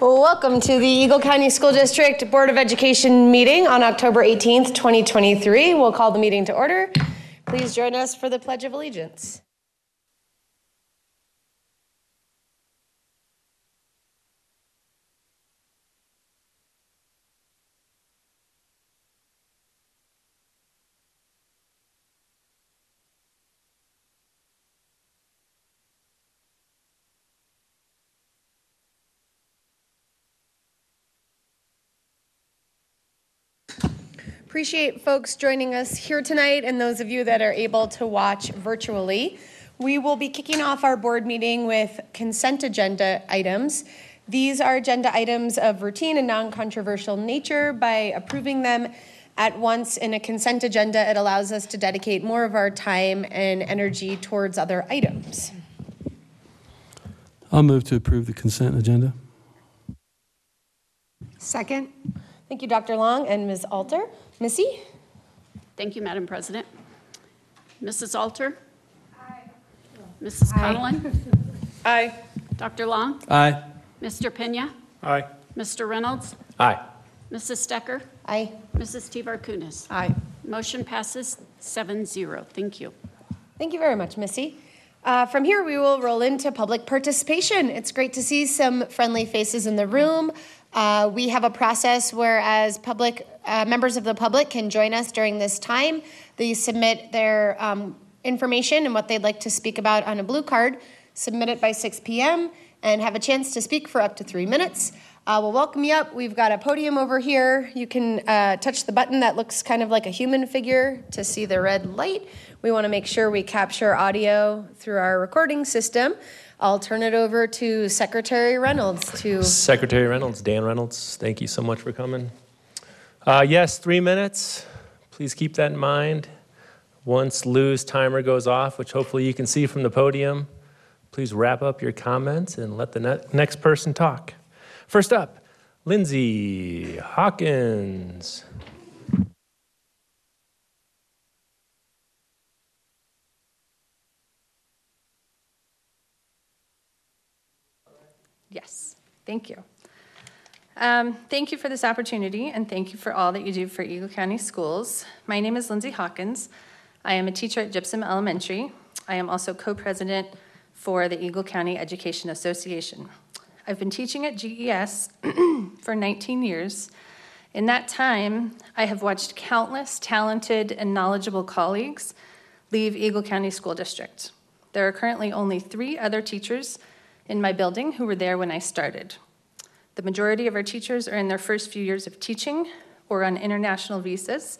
Welcome to the Eagle County School District Board of Education meeting on October 18th, 2023. We'll call the meeting to order. Please join us for the Pledge of Allegiance. Appreciate folks joining us here tonight and those of you that are able to watch virtually. We will be kicking off our board meeting with consent agenda items. These are agenda items of routine and non controversial nature. By approving them at once in a consent agenda, it allows us to dedicate more of our time and energy towards other items. I'll move to approve the consent agenda. Second. Thank you, Dr. Long and Ms. Alter. Missy? Thank you, Madam President. Mrs. Alter? Aye. Mrs. Conlon? Aye. Dr. Long? Aye. Mr. Pena? Aye. Mr. Reynolds? Aye. Mrs. Stecker? Aye. Mrs. Tivar Kunis? Aye. Motion passes 7-0. Thank you. Thank you very much, Missy. Uh, from here, we will roll into public participation. It's great to see some friendly faces in the room. Uh, we have a process where, as public uh, members of the public can join us during this time, they submit their um, information and what they'd like to speak about on a blue card, submit it by 6 p.m., and have a chance to speak for up to three minutes. Uh, we'll welcome you up. We've got a podium over here. You can uh, touch the button that looks kind of like a human figure to see the red light. We want to make sure we capture audio through our recording system. I'll turn it over to Secretary Reynolds to. Secretary Reynolds, Dan Reynolds, thank you so much for coming. Uh, yes, three minutes. Please keep that in mind. Once Lou's timer goes off, which hopefully you can see from the podium, please wrap up your comments and let the ne- next person talk. First up, Lindsay Hawkins. Yes, thank you. Um, thank you for this opportunity and thank you for all that you do for Eagle County Schools. My name is Lindsay Hawkins. I am a teacher at Gypsum Elementary. I am also co president for the Eagle County Education Association. I've been teaching at GES for 19 years. In that time, I have watched countless talented and knowledgeable colleagues leave Eagle County School District. There are currently only three other teachers in my building who were there when I started. The majority of our teachers are in their first few years of teaching or on international visas,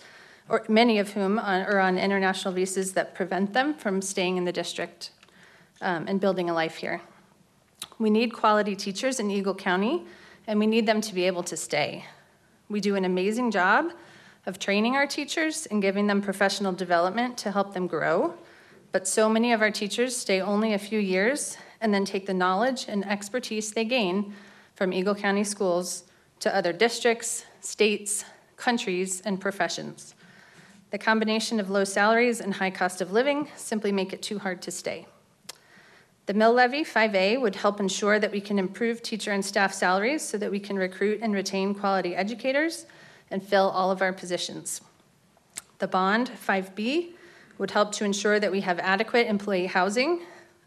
or many of whom are on international visas that prevent them from staying in the district um, and building a life here. We need quality teachers in Eagle County, and we need them to be able to stay. We do an amazing job of training our teachers and giving them professional development to help them grow, but so many of our teachers stay only a few years and then take the knowledge and expertise they gain from Eagle County schools to other districts, states, countries, and professions. The combination of low salaries and high cost of living simply make it too hard to stay. The mill levy 5A would help ensure that we can improve teacher and staff salaries so that we can recruit and retain quality educators and fill all of our positions. The bond 5B would help to ensure that we have adequate employee housing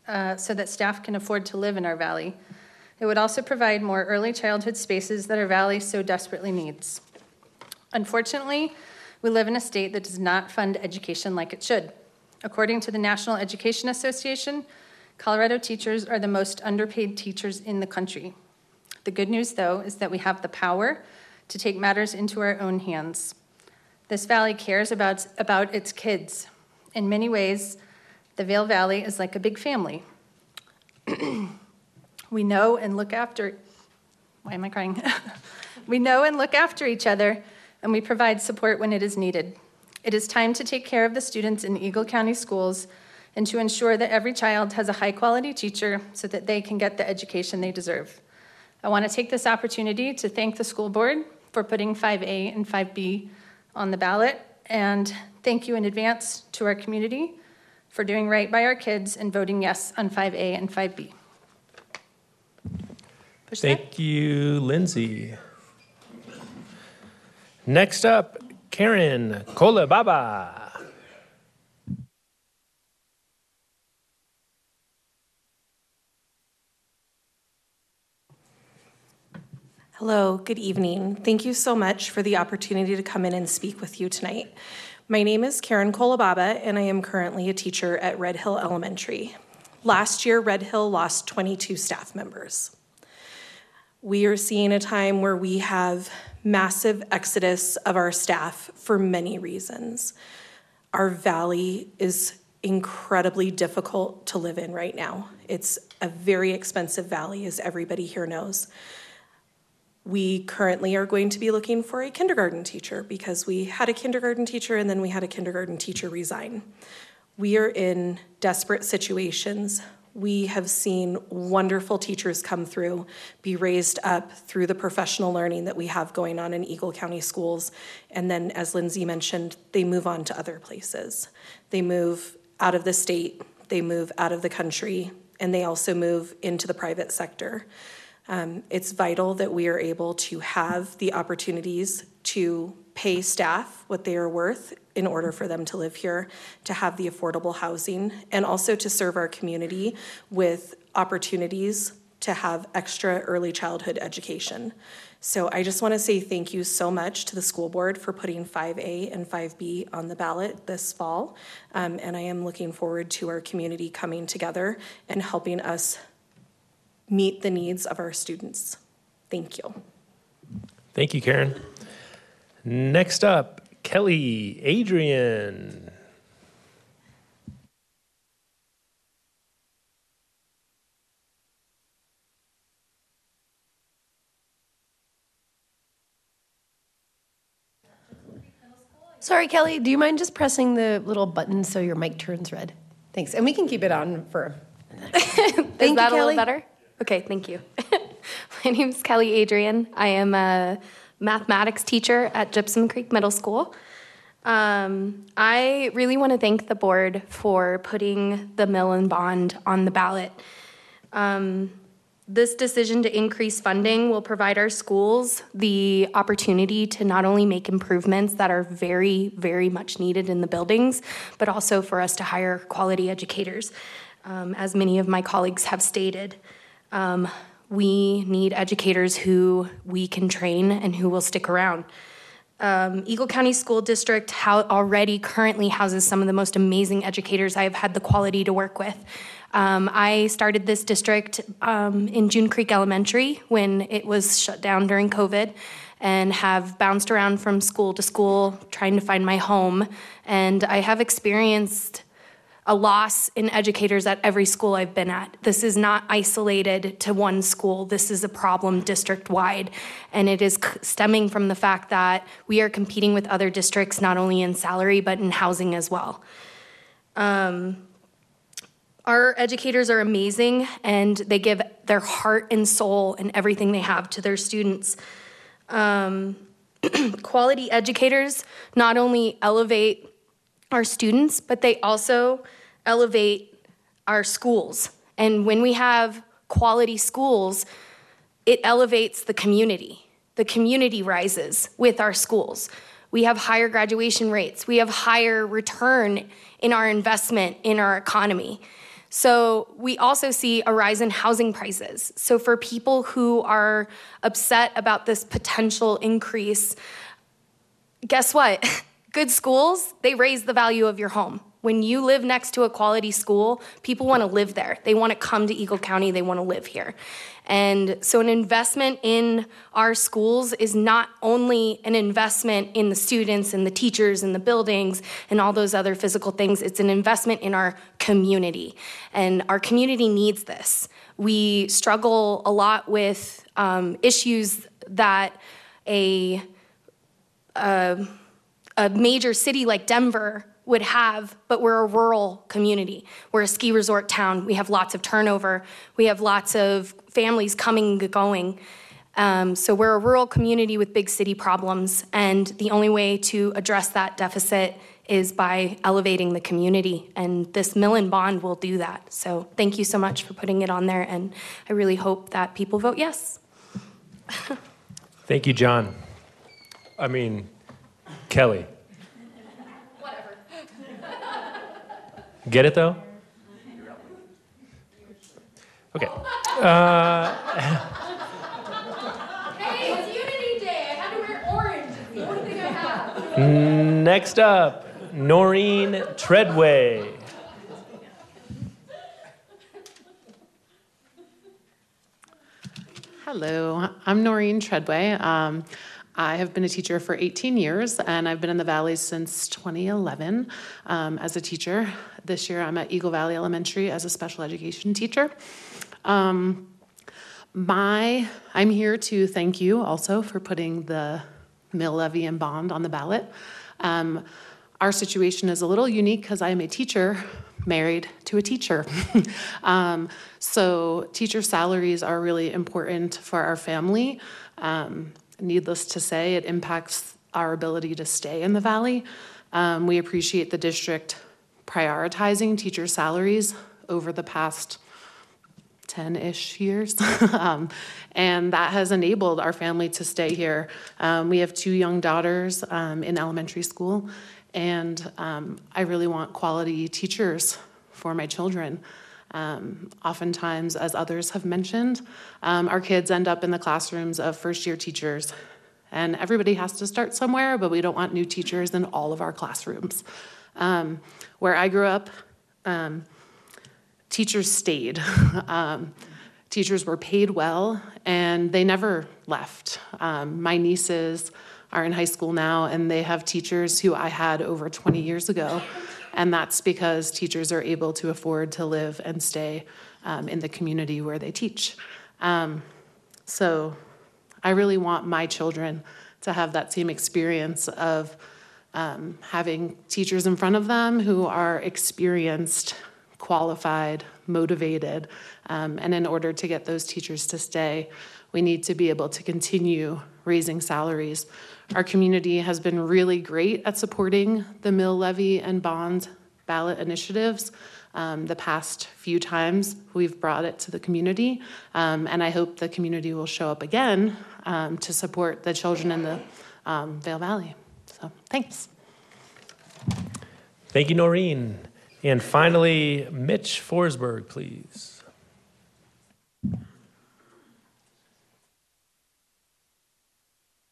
uh, so that staff can afford to live in our valley. It would also provide more early childhood spaces that our valley so desperately needs. Unfortunately, we live in a state that does not fund education like it should. According to the National Education Association, Colorado teachers are the most underpaid teachers in the country. The good news, though, is that we have the power to take matters into our own hands. This valley cares about, about its kids. In many ways, the Vail Valley is like a big family. we know and look after, why am I crying? we know and look after each other, and we provide support when it is needed. It is time to take care of the students in Eagle County schools and to ensure that every child has a high quality teacher so that they can get the education they deserve. I want to take this opportunity to thank the school board for putting 5A and 5B on the ballot, and thank you in advance to our community for doing right by our kids and voting yes on 5A and 5B. Push that. Thank you, Lindsay. Next up, Karen Kolababa. Hello, good evening. Thank you so much for the opportunity to come in and speak with you tonight. My name is Karen Kolababa, and I am currently a teacher at Red Hill Elementary. Last year, Red Hill lost 22 staff members. We are seeing a time where we have massive exodus of our staff for many reasons. Our valley is incredibly difficult to live in right now. It's a very expensive valley, as everybody here knows. We currently are going to be looking for a kindergarten teacher because we had a kindergarten teacher and then we had a kindergarten teacher resign. We are in desperate situations. We have seen wonderful teachers come through, be raised up through the professional learning that we have going on in Eagle County schools. And then, as Lindsay mentioned, they move on to other places. They move out of the state, they move out of the country, and they also move into the private sector. Um, it's vital that we are able to have the opportunities to pay staff what they are worth in order for them to live here, to have the affordable housing, and also to serve our community with opportunities to have extra early childhood education. So I just want to say thank you so much to the school board for putting 5A and 5B on the ballot this fall. Um, and I am looking forward to our community coming together and helping us meet the needs of our students. Thank you. Thank you, Karen. Next up, Kelly Adrian. Sorry, Kelly, do you mind just pressing the little button so your mic turns red? Thanks. And we can keep it on for. Is you, that a Kelly. little better? Okay, thank you. My name is Kelly Adrian. I am a mathematics teacher at Gypsum Creek Middle School. Um, I really want to thank the board for putting the mill and bond on the ballot. Um, this decision to increase funding will provide our schools the opportunity to not only make improvements that are very, very much needed in the buildings, but also for us to hire quality educators. Um, as many of my colleagues have stated, um, we need educators who we can train and who will stick around. Um, Eagle County School District already currently houses some of the most amazing educators I have had the quality to work with. Um, I started this district um, in June Creek Elementary when it was shut down during COVID and have bounced around from school to school trying to find my home. And I have experienced a loss in educators at every school I've been at. This is not isolated to one school. This is a problem district wide. And it is stemming from the fact that we are competing with other districts, not only in salary, but in housing as well. Um, our educators are amazing and they give their heart and soul and everything they have to their students. Um, quality educators not only elevate our students, but they also elevate our schools. And when we have quality schools, it elevates the community. The community rises with our schools. We have higher graduation rates. We have higher return in our investment in our economy. So we also see a rise in housing prices. So for people who are upset about this potential increase, guess what? Good schools, they raise the value of your home. When you live next to a quality school, people want to live there. They want to come to Eagle County, they want to live here. And so, an investment in our schools is not only an investment in the students and the teachers and the buildings and all those other physical things, it's an investment in our community. And our community needs this. We struggle a lot with um, issues that a a major city like Denver would have, but we're a rural community. We're a ski resort town. We have lots of turnover. We have lots of families coming and going. Um, so we're a rural community with big city problems, and the only way to address that deficit is by elevating the community. And this mill and bond will do that. So thank you so much for putting it on there, and I really hope that people vote yes. Thank you, John. I mean, Kelly. Whatever. Get it though? Okay. Hey, it's Unity Day. I had to wear orange. It's the only thing I have. Next up, Noreen Treadway. Hello, I'm Noreen Treadway. Um, I have been a teacher for 18 years, and I've been in the Valley since 2011 um, as a teacher. This year, I'm at Eagle Valley Elementary as a special education teacher. Um, my, I'm here to thank you also for putting the mill levy and bond on the ballot. Um, our situation is a little unique because I am a teacher married to a teacher. um, so, teacher salaries are really important for our family. Um, needless to say, it impacts our ability to stay in the valley. Um, we appreciate the district prioritizing teacher salaries over the past 10 ish years. um, and that has enabled our family to stay here. Um, we have two young daughters um, in elementary school, and um, I really want quality teachers for my children. Um, oftentimes, as others have mentioned, um, our kids end up in the classrooms of first year teachers. And everybody has to start somewhere, but we don't want new teachers in all of our classrooms. Um, where I grew up, um, teachers stayed. um, teachers were paid well, and they never left. Um, my nieces are in high school now, and they have teachers who I had over 20 years ago. And that's because teachers are able to afford to live and stay um, in the community where they teach. Um, so I really want my children to have that same experience of um, having teachers in front of them who are experienced, qualified, motivated. Um, and in order to get those teachers to stay, we need to be able to continue raising salaries. Our community has been really great at supporting the mill levy and bond ballot initiatives. Um, the past few times we've brought it to the community, um, and I hope the community will show up again um, to support the children in the um, Vail Valley. So, thanks. Thank you, Noreen. And finally, Mitch Forsberg, please.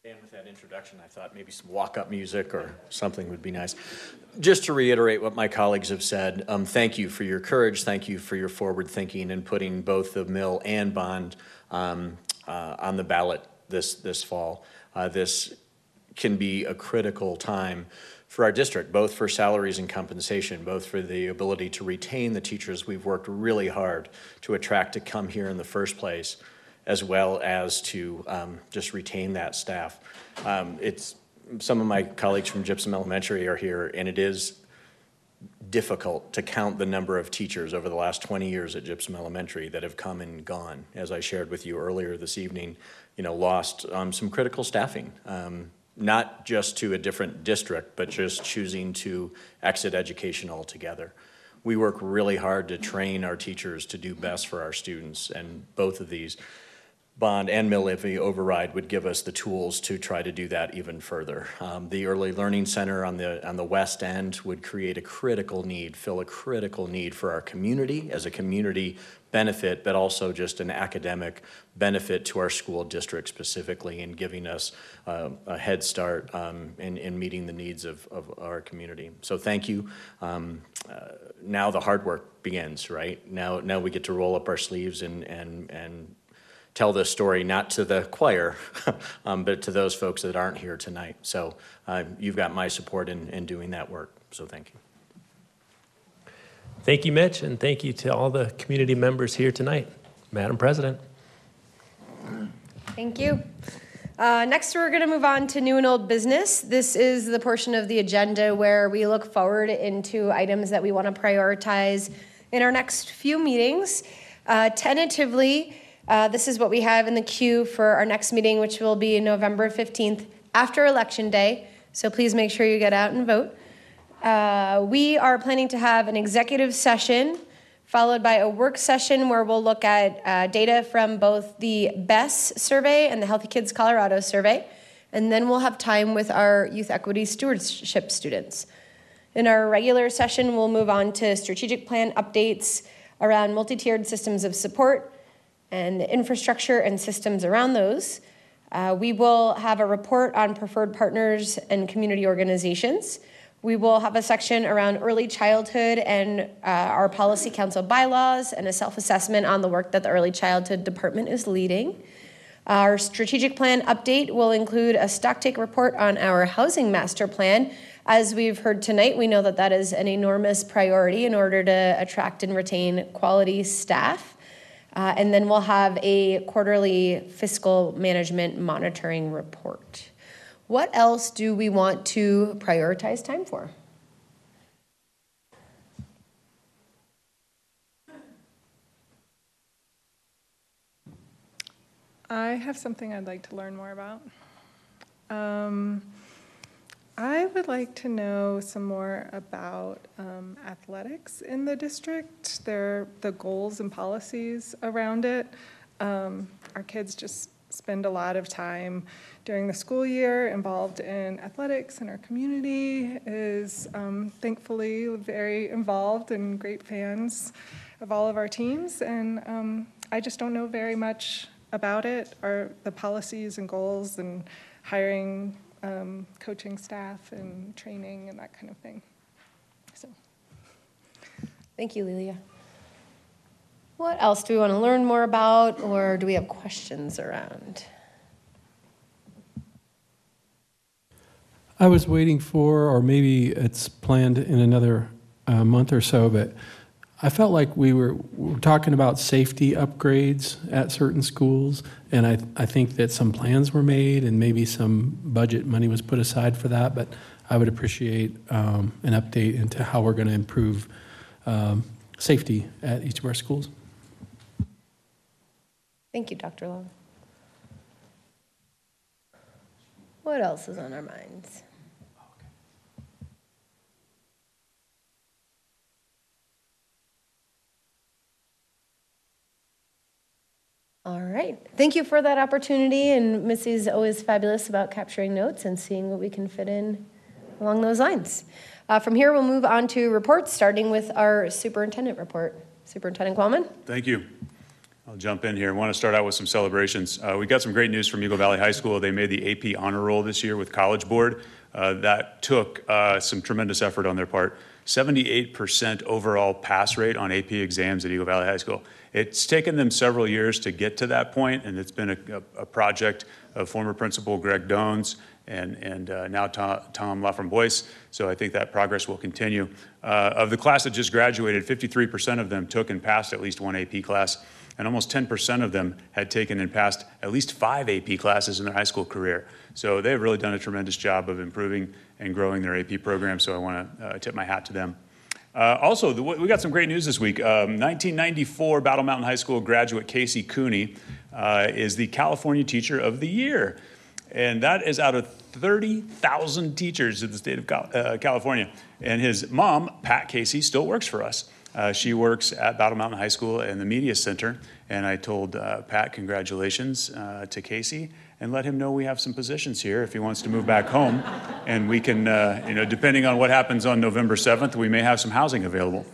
And with that introduction, I thought maybe some walk-up music or something would be nice. Just to reiterate what my colleagues have said, um, thank you for your courage, thank you for your forward thinking and putting both the mill and bond um, uh, on the ballot this this fall. Uh, this can be a critical time for our district, both for salaries and compensation, both for the ability to retain the teachers we've worked really hard to attract to come here in the first place, as well as to um, just retain that staff. Um, it's some of my colleagues from Gypsum Elementary are here, and it is difficult to count the number of teachers over the last 20 years at Gypsum Elementary that have come and gone. As I shared with you earlier this evening, you know, lost um, some critical staffing. Um, not just to a different district, but just choosing to exit education altogether. We work really hard to train our teachers to do best for our students, and both of these, bond and mill levy override, would give us the tools to try to do that even further. Um, the Early Learning Center on the, on the west end would create a critical need, fill a critical need for our community as a community benefit, but also just an academic benefit to our school district specifically in giving us uh, a head start um, in, in meeting the needs of, of our community. So thank you. Um, uh, now the hard work begins, right? Now, now we get to roll up our sleeves and, and, and tell this story not to the choir, um, but to those folks that aren't here tonight. So uh, you've got my support in, in doing that work. So thank you. Thank you, Mitch, and thank you to all the community members here tonight. Madam President. Thank you. Uh, next, we're going to move on to new and old business. This is the portion of the agenda where we look forward into items that we want to prioritize in our next few meetings. Uh, tentatively, uh, this is what we have in the queue for our next meeting, which will be November 15th after Election Day. So please make sure you get out and vote. Uh, we are planning to have an executive session followed by a work session where we'll look at uh, data from both the BESS survey and the Healthy Kids Colorado survey. And then we'll have time with our youth equity stewardship students. In our regular session, we'll move on to strategic plan updates around multi tiered systems of support and the infrastructure and systems around those. Uh, we will have a report on preferred partners and community organizations. We will have a section around early childhood and uh, our policy council bylaws and a self assessment on the work that the early childhood department is leading. Our strategic plan update will include a stocktake report on our housing master plan. As we've heard tonight, we know that that is an enormous priority in order to attract and retain quality staff. Uh, and then we'll have a quarterly fiscal management monitoring report. What else do we want to prioritize time for? I have something I'd like to learn more about. Um, I would like to know some more about um, athletics in the district, their the goals and policies around it. Um, our kids just spend a lot of time during the school year involved in athletics, and our community is um, thankfully very involved and great fans of all of our teams. And um, I just don't know very much about it, or the policies and goals, and hiring um, coaching staff and training and that kind of thing. So, Thank you, Lilia. What else do we want to learn more about, or do we have questions around? I was waiting for, or maybe it's planned in another uh, month or so, but I felt like we were, we were talking about safety upgrades at certain schools, and I, I think that some plans were made and maybe some budget money was put aside for that, but I would appreciate um, an update into how we're going to improve um, safety at each of our schools. Thank you, Dr. Long. What else is on our minds? All right. Thank you for that opportunity. And Missy's always fabulous about capturing notes and seeing what we can fit in along those lines. Uh, from here, we'll move on to reports, starting with our superintendent report. Superintendent Qualman? Thank you. I'll jump in here. I want to start out with some celebrations. Uh, we got some great news from Eagle Valley High School. They made the AP honor roll this year with College Board. Uh, that took uh, some tremendous effort on their part. 78% overall pass rate on AP exams at Eagle Valley High School. It's taken them several years to get to that point, and it's been a, a, project of former principal Greg Dones and, and uh, now Tom, Tom Laframboise. So I think that progress will continue. Uh, of the class that just graduated, 53% of them took and passed at least one AP class, and almost 10% of them had taken and passed at least five AP classes in their high school career. So they've really done a tremendous job of improving and growing their AP program. So I want to uh, tip my hat to them. Uh, also, the, we got some great news this week. Um, 1994 Battle Mountain High School graduate Casey Cooney uh, is the California Teacher of the Year. And that is out of 30,000 teachers in the state of Cal- uh, California. And his mom, Pat Casey, still works for us. Uh, she works at Battle Mountain High School and the Media Center. And I told uh, Pat, congratulations uh, to Casey and let him know we have some positions here if he wants to move back home. And we can, uh, you know, depending on what happens on November 7th, we may have some housing available.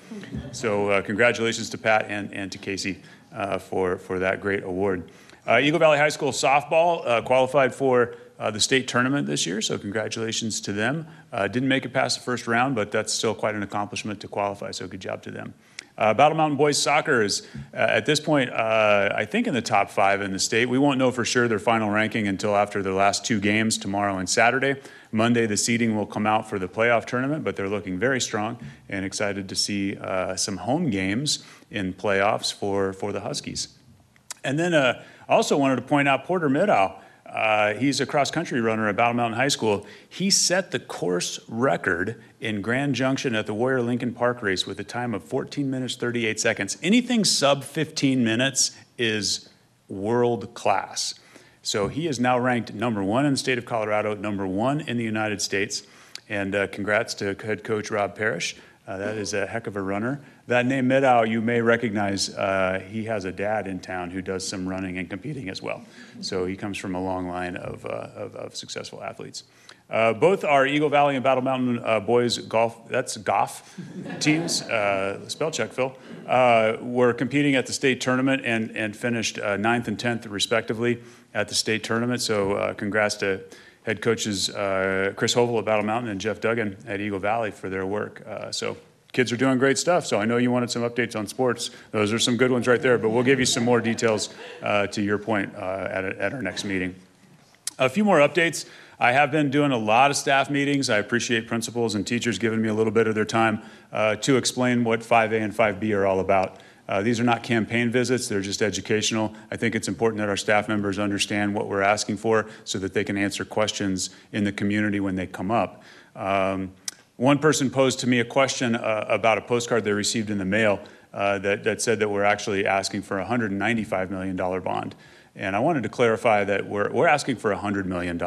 So, uh, congratulations to Pat and, and to Casey uh, for, for that great award. Uh, Eagle Valley High School softball uh, qualified for uh, the state tournament this year, so congratulations to them. didn't make it past the first round, but that's still quite an accomplishment to qualify, so good job to them. Uh, Battle Mountain Boys Soccer is, uh, at this point, uh, I think in the top five in the state. We won't know for sure their final ranking until after their last two games, tomorrow and Saturday. Monday, the seeding will come out for the playoff tournament, but they're looking very strong and excited to see uh, some home games in playoffs for, for the Huskies. And then uh, I also wanted to point out Porter Middaugh. Uh, he's a cross country runner at Battle Mountain High School. He set the course record in Grand Junction at the Warrior Lincoln Park race with a time of 14 minutes 38 seconds. Anything sub 15 minutes is world class. So he is now ranked number one in the state of Colorado, number one in the United States. And uh, congrats to head coach Rob Parrish. Uh, that is a heck of a runner. That name Middaugh, you may recognize. Uh, he has a dad in town who does some running and competing as well. So he comes from a long line of, uh, of, of successful athletes. Uh, both our Eagle Valley and Battle Mountain uh, boys golf, that's golf teams, uh, spell check, Phil, uh, were competing at the state tournament and, and finished ninth and 10th respectively at the state tournament. So congrats to head coaches Chris Hovel at Battle Mountain and Jeff Duggan at Eagle Valley for their work. So kids are doing great stuff. So I know you wanted some updates on sports. Those are some good ones right there, but we'll give you some more details uh, to your point uh, at, at our next meeting. A few more updates. I have been doing a lot of staff meetings. I appreciate principals and teachers giving me a little bit of their time uh, to explain what 5A and 5B are all about. Uh, these are not campaign visits, they're just educational. I think it's important that our staff members understand what we're asking for so that they can answer questions in the community when they come up. Um, one person posed to me a question uh, about a postcard they received in the mail uh, that, that said that we're actually asking for a $195 million bond. And I wanted to clarify that we're, we're asking for a $100 million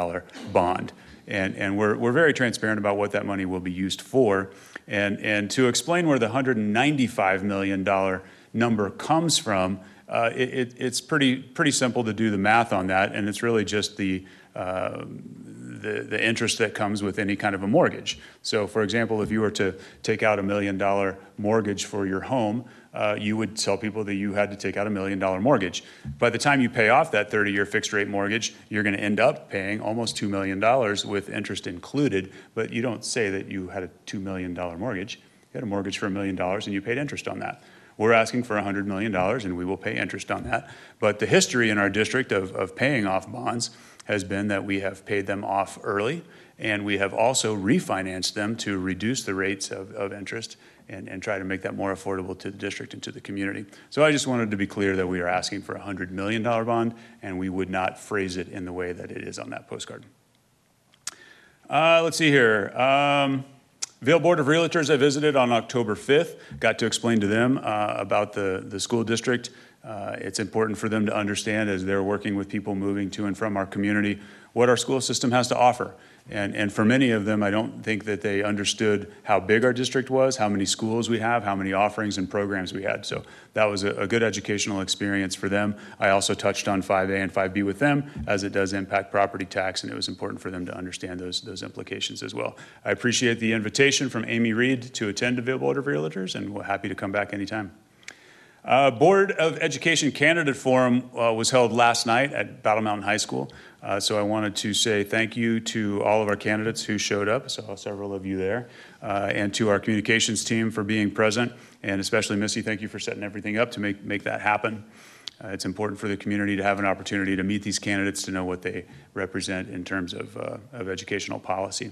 bond. And, and we're, we're very transparent about what that money will be used for. And, and to explain where the $195 million number comes from, uh, it, it, it's pretty, pretty simple to do the math on that. And it's really just the, uh, the, the interest that comes with any kind of a mortgage. So, for example, if you were to take out a million dollar mortgage for your home, uh, you would tell people that you had to take out a million dollar mortgage. By the time you pay off that 30 year fixed rate mortgage, you're going to end up paying almost $2 million with interest included, but you don't say that you had a $2 million mortgage. You had a mortgage for a million dollars and you paid interest on that. We're asking for $100 million and we will pay interest on that. But the history in our district of, of paying off bonds has been that we have paid them off early and we have also refinanced them to reduce the rates of, of interest and, and try to make that more affordable to the district and to the community. So I just wanted to be clear that we are asking for a $100 million bond and we would not phrase it in the way that it is on that postcard. Uh, let's see here. Um, Vail Board of Realtors I visited on October 5th. Got to explain to them uh, about the, the school district. Uh, it's important for them to understand as they're working with people moving to and from our community what our school system has to offer. And, and for many of them, I don't think that they understood how big our district was, how many schools we have, how many offerings and programs we had. So that was a, a good educational experience for them. I also touched on 5A and 5B with them as it does impact property tax, and it was important for them to understand those, those implications as well. I appreciate the invitation from Amy Reed to attend the Board of Realtors, and we're happy to come back anytime. Uh, Board of Education Candidate Forum uh, was held last night at Battle Mountain High School. Uh, so I wanted to say thank you to all of our candidates who showed up. I saw several of you there, uh, and to our communications team for being present, and especially Missy, thank you for setting everything up to make make that happen. Uh, it's important for the community to have an opportunity to meet these candidates to know what they represent in terms of, uh, of educational policy.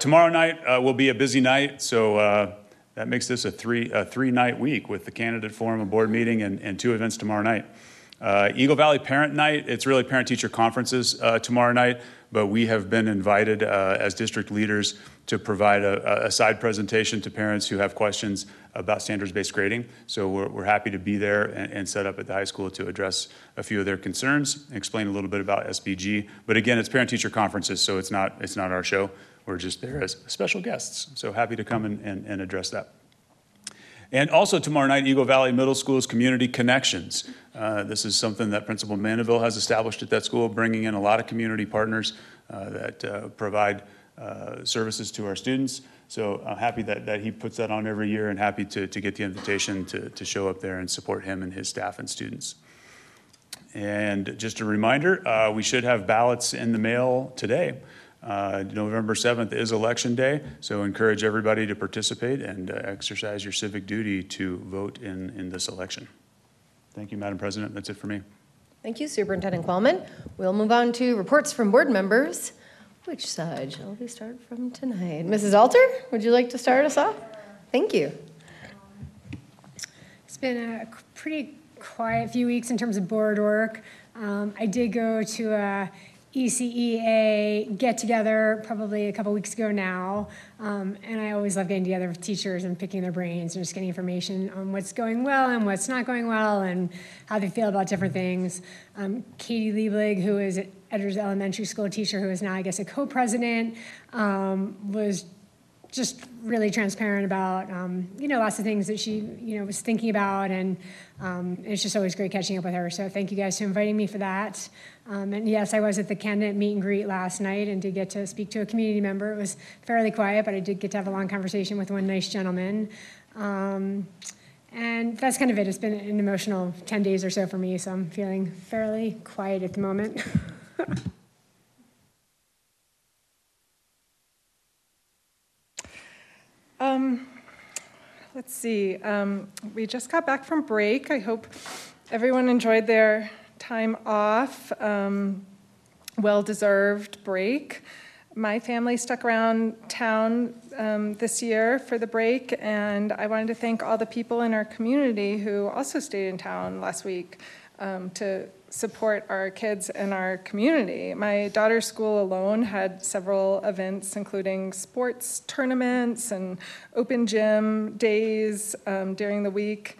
Tomorrow night will be a busy night, so that makes this a three a three night week with the candidate forum, a board meeting, and, and two events tomorrow night. Uh, Eagle Valley Parent Night, it's really parent teacher conferences uh, tomorrow night, but we have been invited uh, as district leaders to provide a, a, side presentation to parents who have questions about standards based grading. So we're, we're happy to be there and, and, set up at the high school to address a few of their concerns, explain a little bit about SBG. But again, it's parent teacher conferences, so it's not, it's not our show. We're just there as special guests. So happy to come and, and, and address that. And also tomorrow night, Eagle Valley Middle School's Community Connections. Uh, this is something that Principal Mandeville has established at that school, bringing in a lot of community partners uh, that uh, provide uh, services to our students. So I'm happy that, that he puts that on every year and happy to, to get the invitation to, to show up there and support him and his staff and students. And just a reminder, uh, we should have ballots in the mail today. Uh, November 7th is election day, so encourage everybody to participate and uh, exercise your civic duty to vote in, in this election. Thank you, Madam President. That's it for me. Thank you, Superintendent Qualman. We'll move on to reports from board members. Which side shall we start from tonight? Mrs. Alter, would you like to start us off? Thank you. It's been a pretty quiet few weeks in terms of board work. Um, I did go to a ECEA get together probably a couple weeks ago now. Um, and I always love getting together with teachers and picking their brains and just getting information on what's going well and what's not going well and how they feel about different things. Um, Katie Lieblig, who is Edwards Elementary School teacher, who is now, I guess, a co president, um, was just really transparent about, um, you know, lots of things that she, you know, was thinking about. And um, it's just always great catching up with her. So thank you guys for inviting me for that. Um, and yes, I was at the candidate meet and greet last night and did get to speak to a community member. It was fairly quiet, but I did get to have a long conversation with one nice gentleman. Um, and that's kind of it. It's been an emotional 10 days or so for me, so I'm feeling fairly quiet at the moment. Um, let's see. Um, we just got back from break. I hope everyone enjoyed their time off. Um, well deserved break. My family stuck around town um, this year for the break, and I wanted to thank all the people in our community who also stayed in town last week um, to support our kids and our community. My daughter's school alone had several events, including sports tournaments and open gym days um, during the week.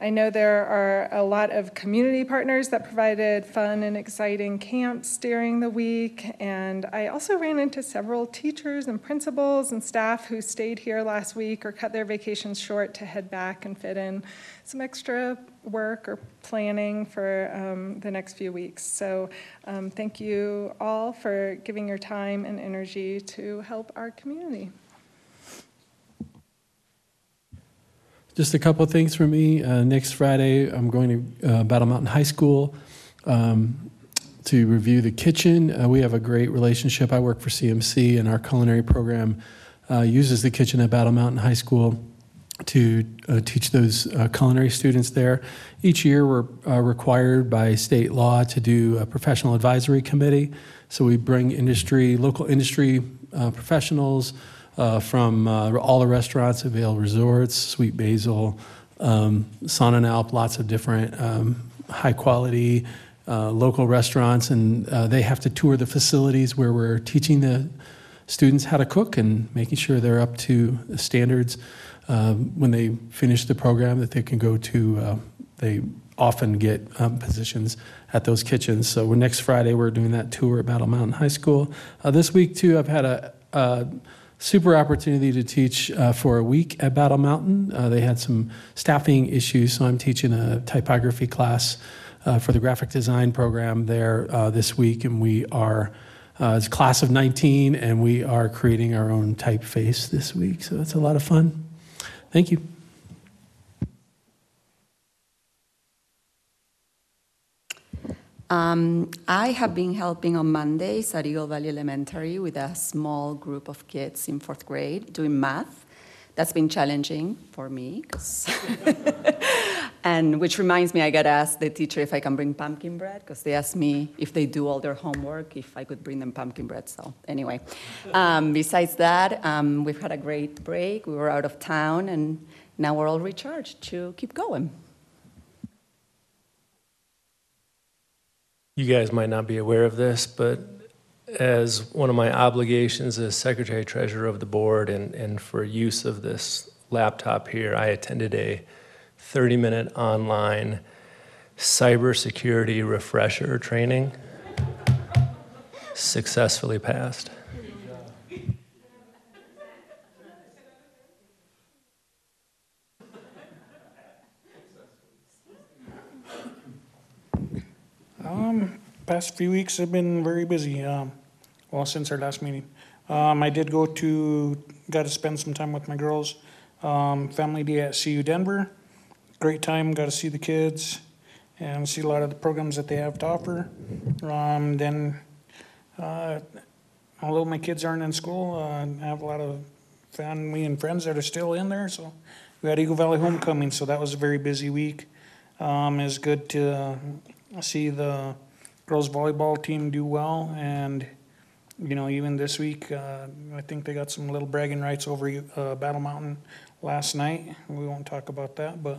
I know there are a lot of community partners that provided fun and exciting camps during the week. And I also ran into several teachers and principals and staff who stayed here last week or cut their vacations short to head back and fit in some extra work or planning for um, the next few weeks. So, um, thank you all for giving your time and energy to help our community. Just a couple of things for me. Uh, next Friday, I'm going to uh, Battle Mountain High School um, to review the kitchen. Uh, we have a great relationship. I work for CMC, and our culinary program uh, uses the kitchen at Battle Mountain High School to uh, teach those uh, culinary students there. Each year, we're required by state law to do a professional advisory committee. So we bring industry, local industry professionals uh, from uh, all the restaurants at Vail Resorts, Sweet Basil, um, Sonnenalp, lots of different um, high quality uh, local restaurants, and uh, they have to tour the facilities where we're teaching the students how to cook and making sure they're up to the standards. Um, when they finish the program, that they can go to, uh, they often get um, positions at those kitchens. So next Friday, we're doing that tour at Battle Mountain High School. Uh, this week, too, I've had a, a super opportunity to teach uh, for a week at Battle Mountain. Uh, they had some staffing issues, so I'm teaching a typography class uh, for the graphic design program there uh, this week, and we are. Uh, it's class of 19, and we are creating our own typeface this week, so it's a lot of fun. Thank you. Um, I have been helping on Mondays at Eagle Valley Elementary with a small group of kids in fourth grade doing math. That's been challenging for me, and which reminds me, I got to ask the teacher if I can bring pumpkin bread because they asked me if they do all their homework if I could bring them pumpkin bread. So anyway, um, besides that, um, we've had a great break. We were out of town, and now we're all recharged to keep going. You guys might not be aware of this, but as one of my obligations as secretary treasurer of the board and, and for use of this laptop here, I attended a 30 minute online cybersecurity refresher training. Successfully passed. Um, past few weeks have been very busy. Um, well, since our last meeting, um, I did go to got to spend some time with my girls. Um, family day at CU Denver, great time. Got to see the kids and see a lot of the programs that they have to offer. Um, then, uh, although my kids aren't in school, uh, I have a lot of family and friends that are still in there. So we had Eagle Valley homecoming, so that was a very busy week. Um, was good to see the girls volleyball team do well, and you know even this week, uh, I think they got some little bragging rights over uh, Battle Mountain last night. We won't talk about that, but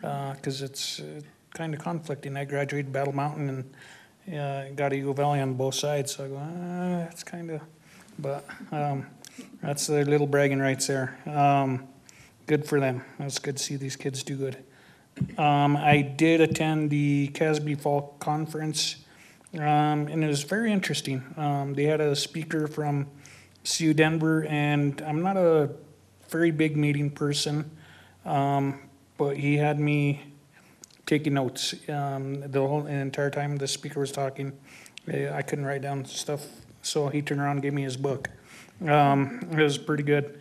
because uh, it's uh, kind of conflicting. I graduated Battle Mountain and uh, got Eagle Valley on both sides, so I go, ah, kind of, but um, that's their little bragging rights there. Um, good for them. It's good to see these kids do good. Um, I did attend the Casby Fall Conference, um, and it was very interesting. Um, they had a speaker from CU Denver, and I'm not a very big meeting person, um, but he had me taking notes um, the whole the entire time the speaker was talking. I couldn't write down stuff, so he turned around and gave me his book. Um, it was pretty good.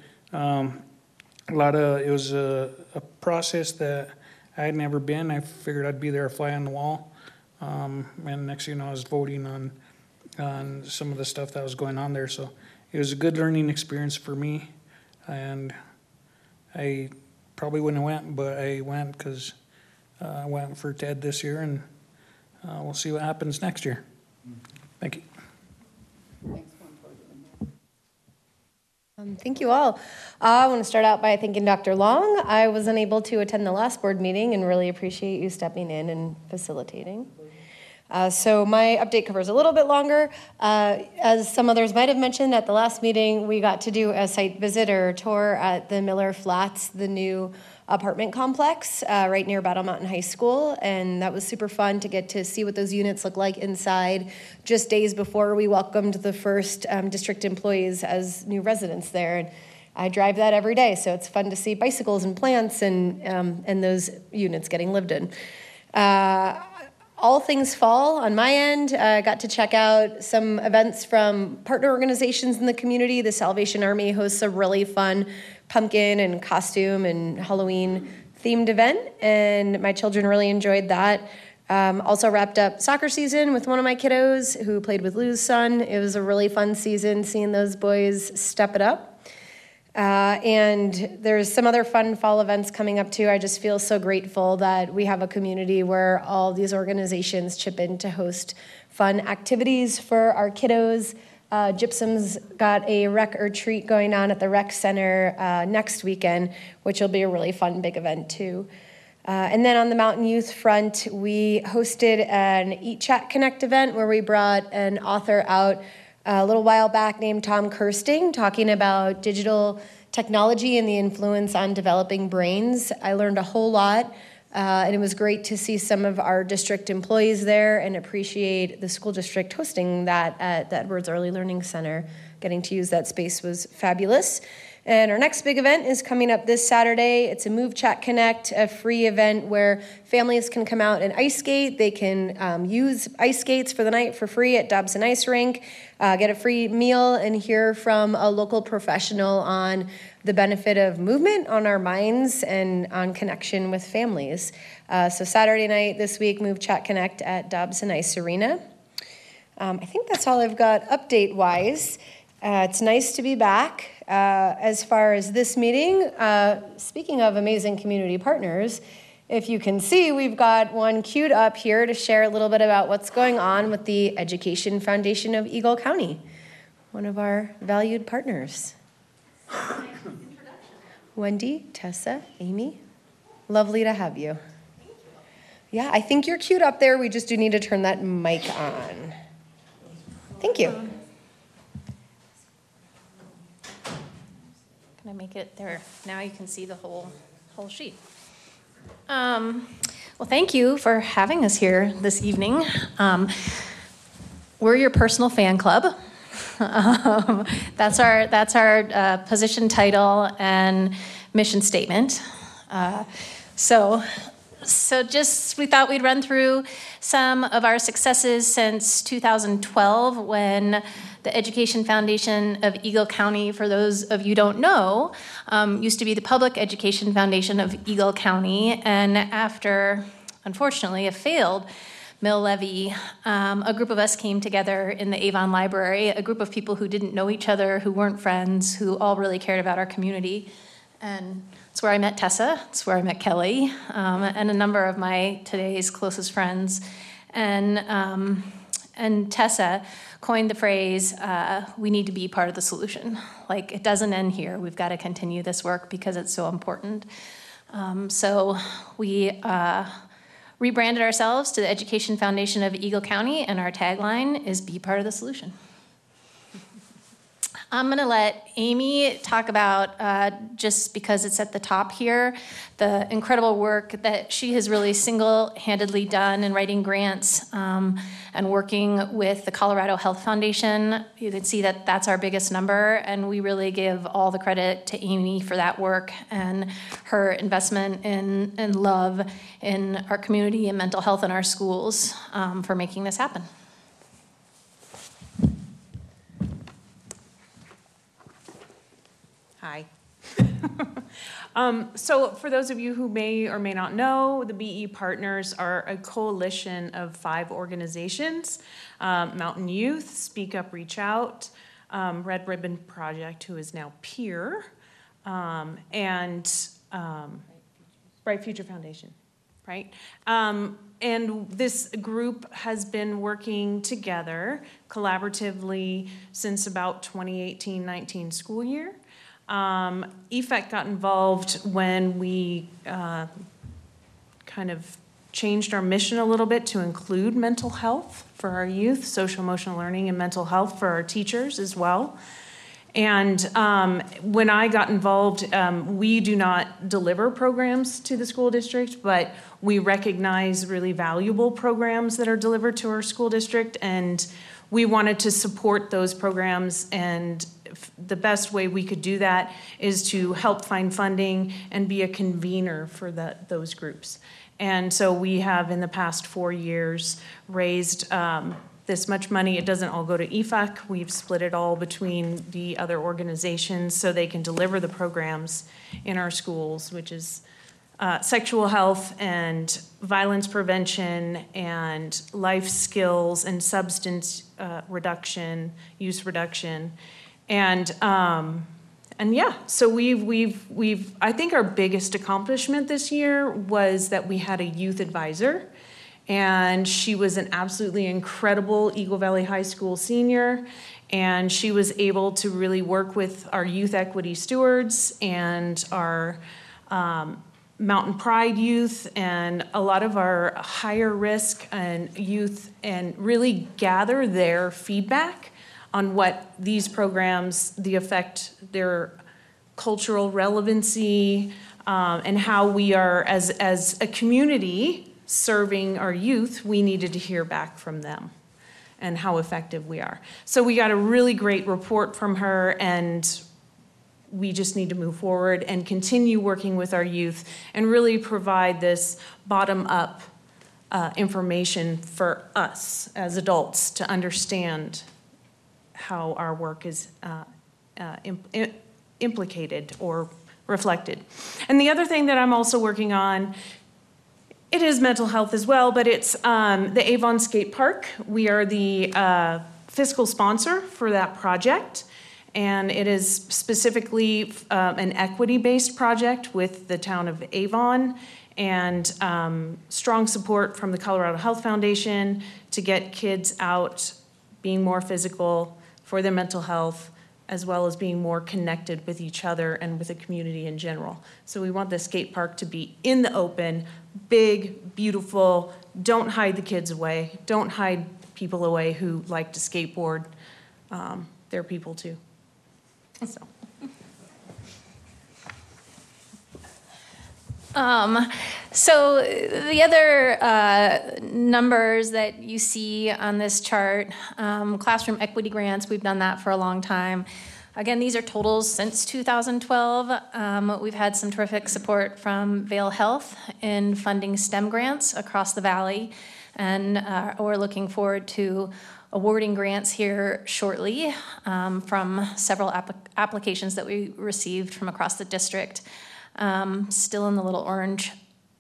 A lot of it was a, a process that I had never been. I figured I'd be there, a fly on the wall. Um, and next thing you know, I was voting on on some of the stuff that was going on there. So it was a good learning experience for me, and I probably wouldn't have went, but I went because uh, I went for TED this year, and uh, we'll see what happens next year. Thank you. Um, Thank you all. Uh, I want to start out by thanking Dr. Long. I was unable to attend the last board meeting and really appreciate you stepping in and facilitating. Uh, So my update covers a little bit longer. Uh, As some others might have mentioned, at the last meeting, we got to do a site visit or tour at the Miller Flats, the new apartment complex uh, right near Battle Mountain High School. And that was super fun to get to see what those units look like inside just days before we welcomed the first um, district employees as new residents there. And I drive that every day, so it's fun to see bicycles and plants and, um, and those units getting lived in. Uh, all things fall on my end. I got to check out some events from partner organizations in the community. The Salvation Army hosts a really fun pumpkin and costume and Halloween themed event, and my children really enjoyed that. Um, also wrapped up soccer season with one of my kiddos who played with Lou's son. It was a really fun season seeing those boys step it up. Uh, and there's some other fun fall events coming up too. I just feel so grateful that we have a community where all these organizations chip in to host fun activities for our kiddos. Uh, Gypsum's got a rec or treat going on at the rec center uh, next weekend, which will be a really fun big event too. Uh, and then on the Mountain Youth front, we hosted an Eat Chat Connect event where we brought an author out a little while back named Tom Kersting talking about digital technology and the influence on developing brains. I learned a whole lot, uh, and it was great to see some of our district employees there and appreciate the school district hosting that at the Edwards Early Learning Center. Getting to use that space was fabulous. And our next big event is coming up this Saturday. It's a Move Chat Connect, a free event where families can come out and ice skate. They can um, use ice skates for the night for free at Dobson Ice Rink, uh, get a free meal, and hear from a local professional on the benefit of movement on our minds and on connection with families. Uh, so, Saturday night this week, Move Chat Connect at Dobson Ice Arena. Um, I think that's all I've got update wise. Uh, it's nice to be back. Uh, as far as this meeting, uh, speaking of amazing community partners, if you can see, we've got one queued up here to share a little bit about what's going on with the Education Foundation of Eagle County, one of our valued partners. Wendy, Tessa, Amy, lovely to have you. Yeah, I think you're queued up there. We just do need to turn that mic on. Thank you. Can make it there? Now you can see the whole, whole sheet. Um, Well, thank you for having us here this evening. Um, We're your personal fan club. Um, That's our, that's our uh, position title and mission statement. Uh, So, so just, we thought we'd run through some of our successes since 2012 when the Education Foundation of Eagle County, for those of you don't know, um, used to be the Public Education Foundation of Eagle County. And after, unfortunately, a failed mill levy, um, a group of us came together in the Avon Library, a group of people who didn't know each other, who weren't friends, who all really cared about our community. And it's where I met Tessa, it's where I met Kelly, um, and a number of my today's closest friends. And, um, and Tessa coined the phrase, uh, we need to be part of the solution. Like, it doesn't end here. We've got to continue this work because it's so important. Um, so we uh, rebranded ourselves to the Education Foundation of Eagle County, and our tagline is Be Part of the Solution. I'm going to let Amy talk about, uh, just because it's at the top here, the incredible work that she has really single handedly done in writing grants um, and working with the Colorado Health Foundation. You can see that that's our biggest number, and we really give all the credit to Amy for that work and her investment in, in love in our community and mental health in our schools um, for making this happen. Hi. um, so, for those of you who may or may not know, the BE Partners are a coalition of five organizations um, Mountain Youth, Speak Up, Reach Out, um, Red Ribbon Project, who is now Peer, um, and um, Bright Future Foundation, right? Um, and this group has been working together collaboratively since about 2018 19 school year. Um, got involved when we uh, kind of changed our mission a little bit to include mental health for our youth, social emotional learning, and mental health for our teachers as well. And um, when I got involved, um, we do not deliver programs to the school district, but we recognize really valuable programs that are delivered to our school district. And we wanted to support those programs and the best way we could do that is to help find funding and be a convener for the, those groups. And so we have, in the past four years, raised um, this much money. It doesn't all go to EFEC. We've split it all between the other organizations so they can deliver the programs in our schools, which is uh, sexual health and violence prevention and life skills and substance uh, reduction, use reduction. And um, and yeah, so we've we've we've I think our biggest accomplishment this year was that we had a youth advisor, and she was an absolutely incredible Eagle Valley High School senior, and she was able to really work with our youth equity stewards and our um, Mountain Pride youth and a lot of our higher risk and youth and really gather their feedback on what these programs, the effect, their cultural relevancy, um, and how we are, as, as a community serving our youth, we needed to hear back from them and how effective we are. So we got a really great report from her, and we just need to move forward and continue working with our youth and really provide this bottom up uh, information for us as adults to understand how our work is uh, uh, imp- implicated or reflected. And the other thing that I'm also working on, it is mental health as well, but it's um, the Avon Skate Park. We are the uh, fiscal sponsor for that project. And it is specifically um, an equity based project with the town of Avon and um, strong support from the Colorado Health Foundation to get kids out being more physical, for their mental health, as well as being more connected with each other and with the community in general. So we want the skate park to be in the open, big, beautiful. Don't hide the kids away. Don't hide people away who like to skateboard. Um, they're people too. So. Um, so the other uh, numbers that you see on this chart, um, classroom equity grants, we've done that for a long time. Again, these are totals since 2012. Um, we've had some terrific support from Vail Health in funding STEM grants across the valley, and uh, we're looking forward to awarding grants here shortly um, from several app- applications that we received from across the district um, still in the little orange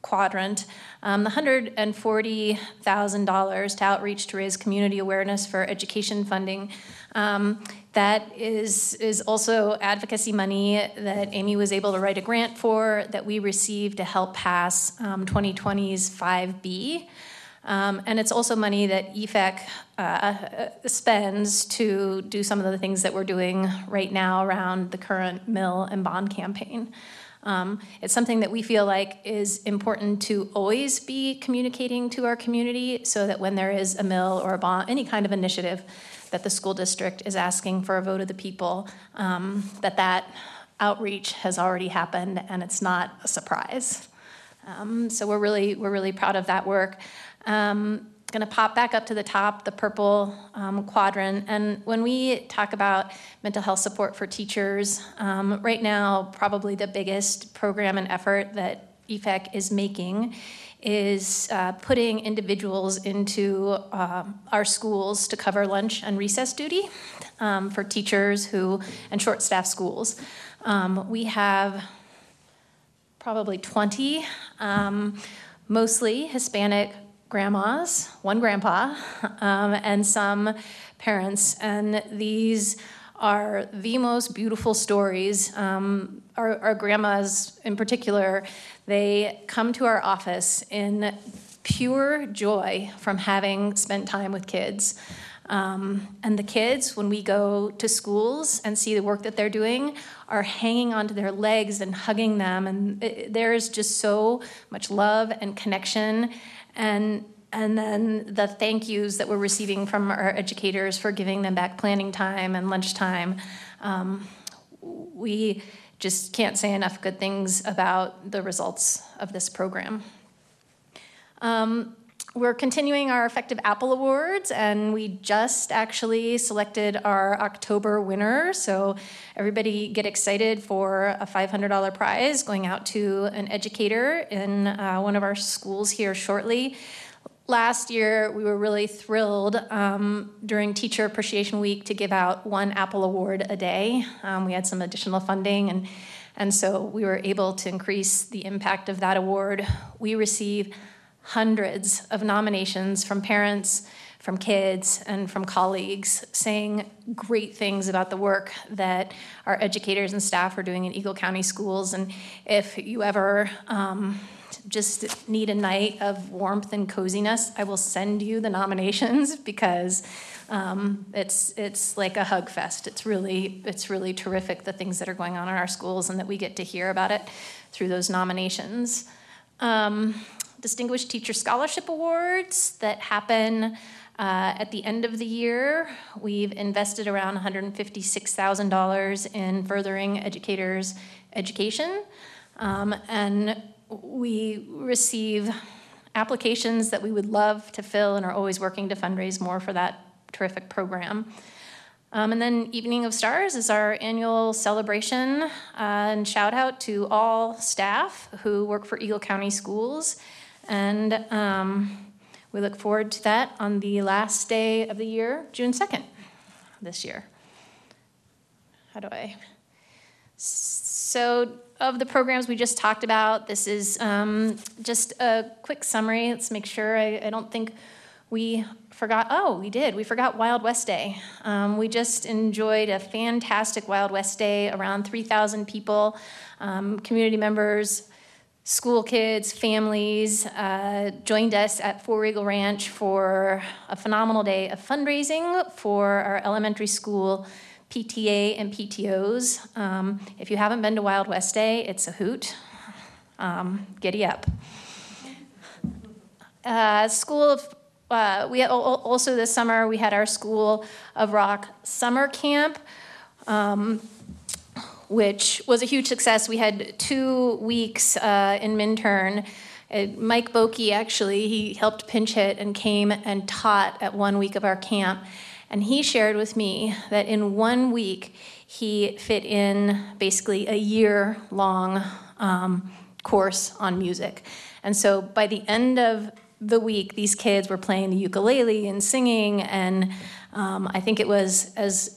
quadrant. Um, the $140,000 to outreach to raise community awareness for education funding. Um, that is, is also advocacy money that Amy was able to write a grant for that we received to help pass um, 2020's 5B. Um, and it's also money that EFEC uh, spends to do some of the things that we're doing right now around the current mill and bond campaign. Um, it's something that we feel like is important to always be communicating to our community so that when there is a mill or a bond, any kind of initiative, that the school district is asking for a vote of the people, um, that that outreach has already happened and it's not a surprise. Um, so we're really we're really proud of that work. Um, going to pop back up to the top, the purple um, quadrant. And when we talk about mental health support for teachers, um, right now, probably the biggest program and effort that EFEC is making is uh, putting individuals into uh, our schools to cover lunch and recess duty um, for teachers who and short staff schools. Um, we have probably 20, um, mostly Hispanic grandmas, one grandpa, um, and some parents. And these are the most beautiful stories. Um, our, our grandmas, in particular, they come to our office in pure joy from having spent time with kids. Um, and the kids, when we go to schools and see the work that they're doing, are hanging onto their legs and hugging them. And it, there is just so much love and connection. And and then the thank yous that we're receiving from our educators for giving them back planning time and lunchtime. Um, we just can't say enough good things about the results of this program. Um, we're continuing our EFEC Apple Awards, and we just actually selected our October winner. So, everybody get excited for a $500 prize going out to an educator in uh, one of our schools here shortly. Last year, we were really thrilled um, during Teacher Appreciation Week to give out one Apple Award a day. Um, we had some additional funding, and, and so we were able to increase the impact of that award. We receive hundreds of nominations from parents, from kids, and from colleagues saying great things about the work that our educators and staff are doing in Eagle County schools. And if you ever um, just need a night of warmth and coziness, I will send you the nominations because um, it's it's like a hug fest. It's really it's really terrific the things that are going on in our schools and that we get to hear about it through those nominations. Um, Distinguished Teacher Scholarship Awards that happen. Uh, at the end of the year, we've invested around $156,000 in furthering educators' education. Um, and we receive applications that we would love to fill and are always working to fundraise more for that terrific program. Um, and then Evening of Stars is our annual celebration uh, and shout out to all staff who work for Eagle County Schools. And um, we look forward to that on the last day of the year, June 2nd, this year. How do I? So, of the programs we just talked about. This is um, just a quick summary. Let's make sure I, I, don't think we forgot. Oh, we did. We forgot Wild West Day. Um, we just enjoyed a fantastic Wild West Day. Around 3,000 people, um, community members, school kids, families uh, joined us at Four Eagle Ranch for a phenomenal day of fundraising for our elementary school PTA and PTOs. Um, if you haven't been to Wild West Day, it's a hoot. Um, giddy up. Uh, School of uh, we also this summer we had our School of Rock summer camp, um, which was a huge success. We had two weeks uh, in Minturn. Uh, Mike Boki actually he helped pinch hit and came and taught at one week of our camp, and he shared with me that in one week, he fit in basically a year long um, course on music. And so by the end of the week, these kids were playing the ukulele and singing, and um, I think it was as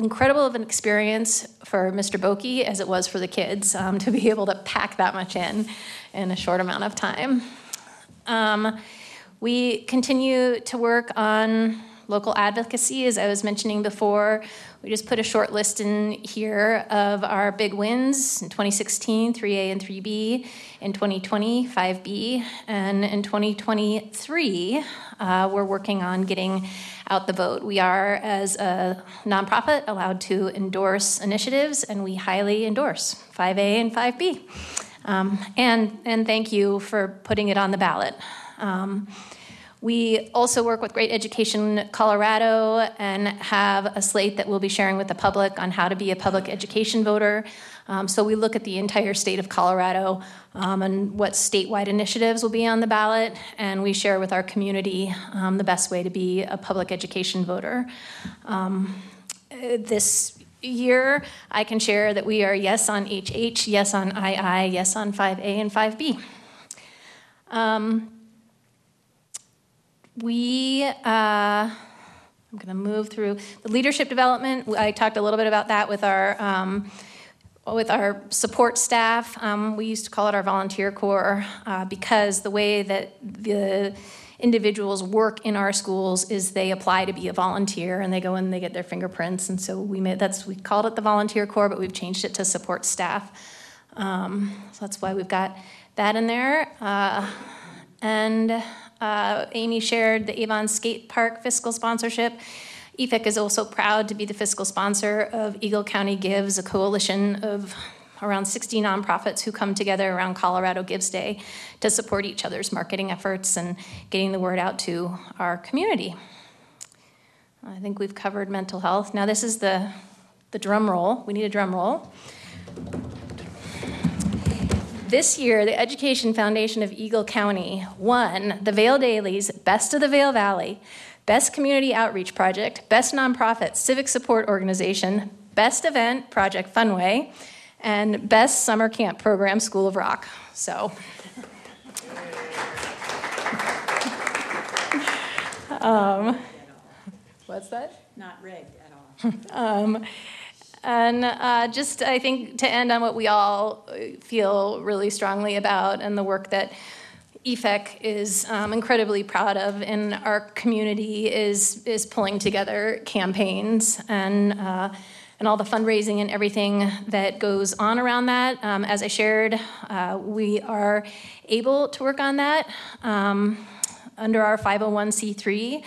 incredible of an experience for Mr. Boki as it was for the kids um, to be able to pack that much in in a short amount of time. Um, we continue to work on local advocacy, as I was mentioning before. We just put a short list in here of our big wins in 2016, 3A and 3B, in 2020, 5B, and in 2023, uh, we're working on getting out the vote. We are, as a nonprofit, allowed to endorse initiatives, and we highly endorse 5A and 5B. Um, and, and thank you for putting it on the ballot. Um, We also work with Great Education Colorado and have a slate that we'll be sharing with the public on how to be a public education voter. Um, so we look at the entire state of Colorado um, and what statewide initiatives will be on the ballot, and we share with our community um, the best way to be a public education voter. Um, this year, I can share that we are yes on HH, yes on II, yes on 5A and 5B. We, uh, I'm going to move through the leadership development. I talked a little bit about that with our um, with our support staff. Um, we used to call it our volunteer corps uh, because the way that the individuals work in our schools is they apply to be a volunteer and they go and they get their fingerprints and so we made that's we called it the volunteer corps but we've changed it to support staff um, so that's why we've got that in there uh, and uh, amy shared the avon skate park fiscal sponsorship EFEC is also proud to be the fiscal sponsor of Eagle County Gives, a coalition of around 60 nonprofits who come together around Colorado Gives Day to support each other's marketing efforts and getting the word out to our community. I think we've covered mental health. Now, this is the, the drum roll. We need a drum roll. This year, the Education Foundation of Eagle County won the Vail Daily's Best of the Vail Valley Best Community Outreach Project, Best Nonprofit Civic Support Organization, Best Event Project Funway, and Best Summer Camp Program School of Rock. So, um, what's that? Not rigged at all. um, and uh, just, I think, to end on what we all feel really strongly about and the work that EFEC is um, incredibly proud of, and our community is is pulling together campaigns and uh, and all the fundraising and everything that goes on around that. Um, as I shared, uh, we are able to work on that um, under our 501c3.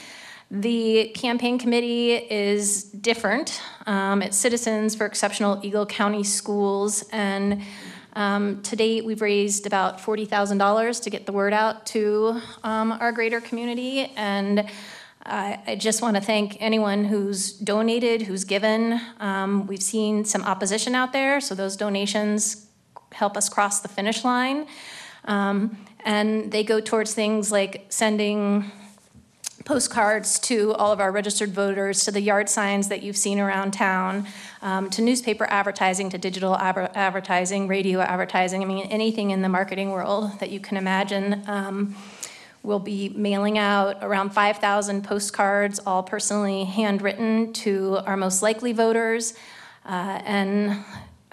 The campaign committee is different. Um, it's Citizens for Exceptional Eagle County Schools and um, to date, we've raised about $40,000 to get the word out to um, our greater community. And I, I just want to thank anyone who's donated, who's given. Um, we've seen some opposition out there, so those donations help us cross the finish line. Um, and they go towards things like sending postcards to all of our registered voters, to the yard signs that you've seen around town, um, to newspaper advertising, to digital ab- advertising, radio advertising. I mean, anything in the marketing world that you can imagine. Um, we'll be mailing out around 5,000 postcards, all personally handwritten to our most likely voters. Uh, and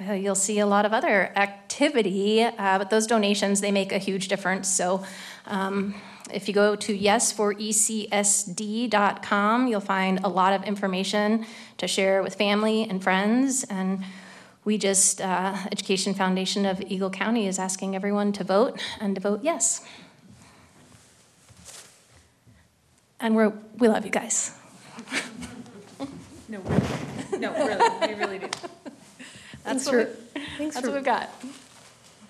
uh, you'll see a lot of other activity, uh, but those donations, they make a huge difference. So um, if you go to yesforecsd.com, you'll find a lot of information to share with family and friends. And we just, uh, Education Foundation of Eagle County is asking everyone to vote and to vote yes. And we're, we love you guys. No, really. No, really, we really do. That's Thanks what, for- we, thanks that's what we've got.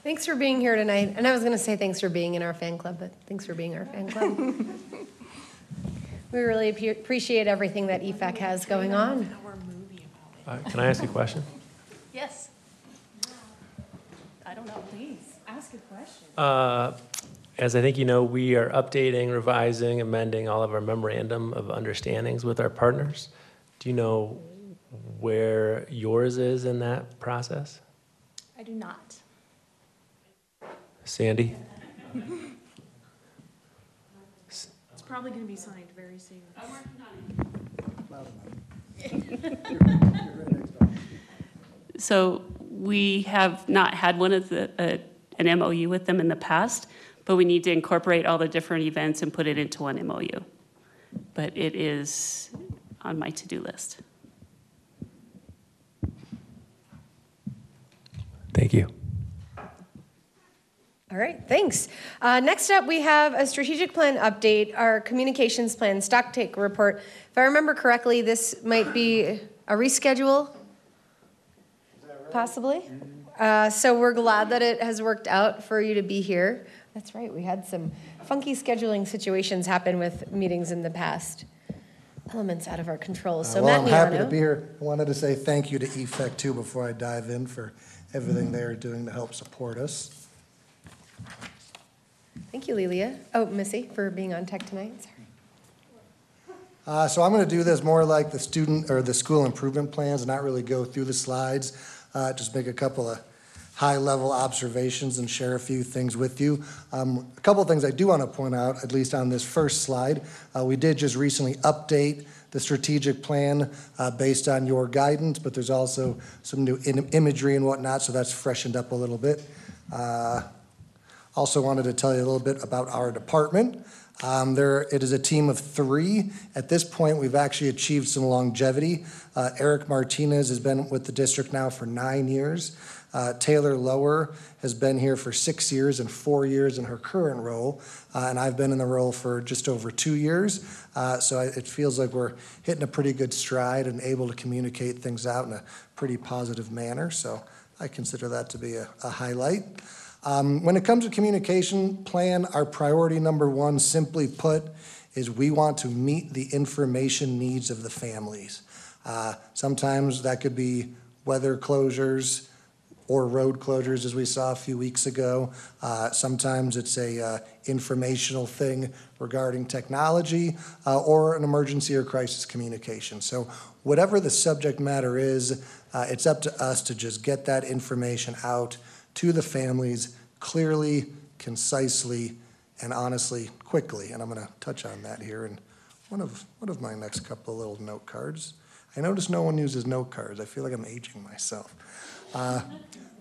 Thanks for being here tonight. And I was going to say thanks for being in our fan club, but thanks for being our fan club. we really appe- appreciate everything that EFEC has going on. Uh, Can I ask a question? Yes. I don't know. Please, ask a question. Uh, As I think you know, we are updating, revising, amending all of our memorandum of understandings with our partners. Do you know where yours is in that process? I do not. Sandy? It's probably going to be signed very soon. I'm So we have not had one of the, uh, an MOU with them in the past, but we need to incorporate all the different events and put it into one MOU. But it is on my to-do list. Thank you. All right, thanks. Uh, next up, we have a strategic plan update, our communications plan stock take report. If I remember correctly, this might be a reschedule, possibly. Uh, so we're glad that it has worked out for you to be here. That's right, we had some funky scheduling situations happen with meetings in the past. Elements out of our control. So Uh, Well, Matt I'm happy to be here. I wanted to say thank you to EFEC too before I dive in for everything they're doing to help support us. Thank you, Lelia. Oh, Missy, for being on tech tonight. Uh, So I'm going to do this more like the student or the school improvement plans, and not really go through the slides. uh, Just make a couple of high-level observations and share a few things with you. Um, A couple of things I do want to point out, at least on this first slide. Uh, We did just recently update the strategic plan uh, based on your guidance, but there's also some new imagery and whatnot, so that's freshened up a little bit. Uh, also wanted to tell you a little bit about our department. Um, there, it is a team of three. At this point, we've actually achieved some longevity. Uh, Eric Martinez has been with the district now for nine years. Uh, Taylor Lower has been here for six years and four years in her current role, uh, and I've been in the role for just over two years. Uh, so I, it feels like we're hitting a pretty good stride and able to communicate things out in a pretty positive manner. So I consider that to be a, a highlight. Um, When it comes to communication plan, our priority number one, simply put, is we want to meet the information needs of the families. Uh, Sometimes that could be weather closures or road closures, as we saw a few weeks ago. Uh, Sometimes it's a uh, informational thing regarding technology uh, or an emergency or crisis communication. So whatever the subject matter is, uh, it's up to us to just get that information out to the families clearly, concisely, and honestly, quickly. And I'm going to touch on that here in one of, one of my next couple of little note cards. I notice no one uses note cards. I feel like I'm aging myself. Uh,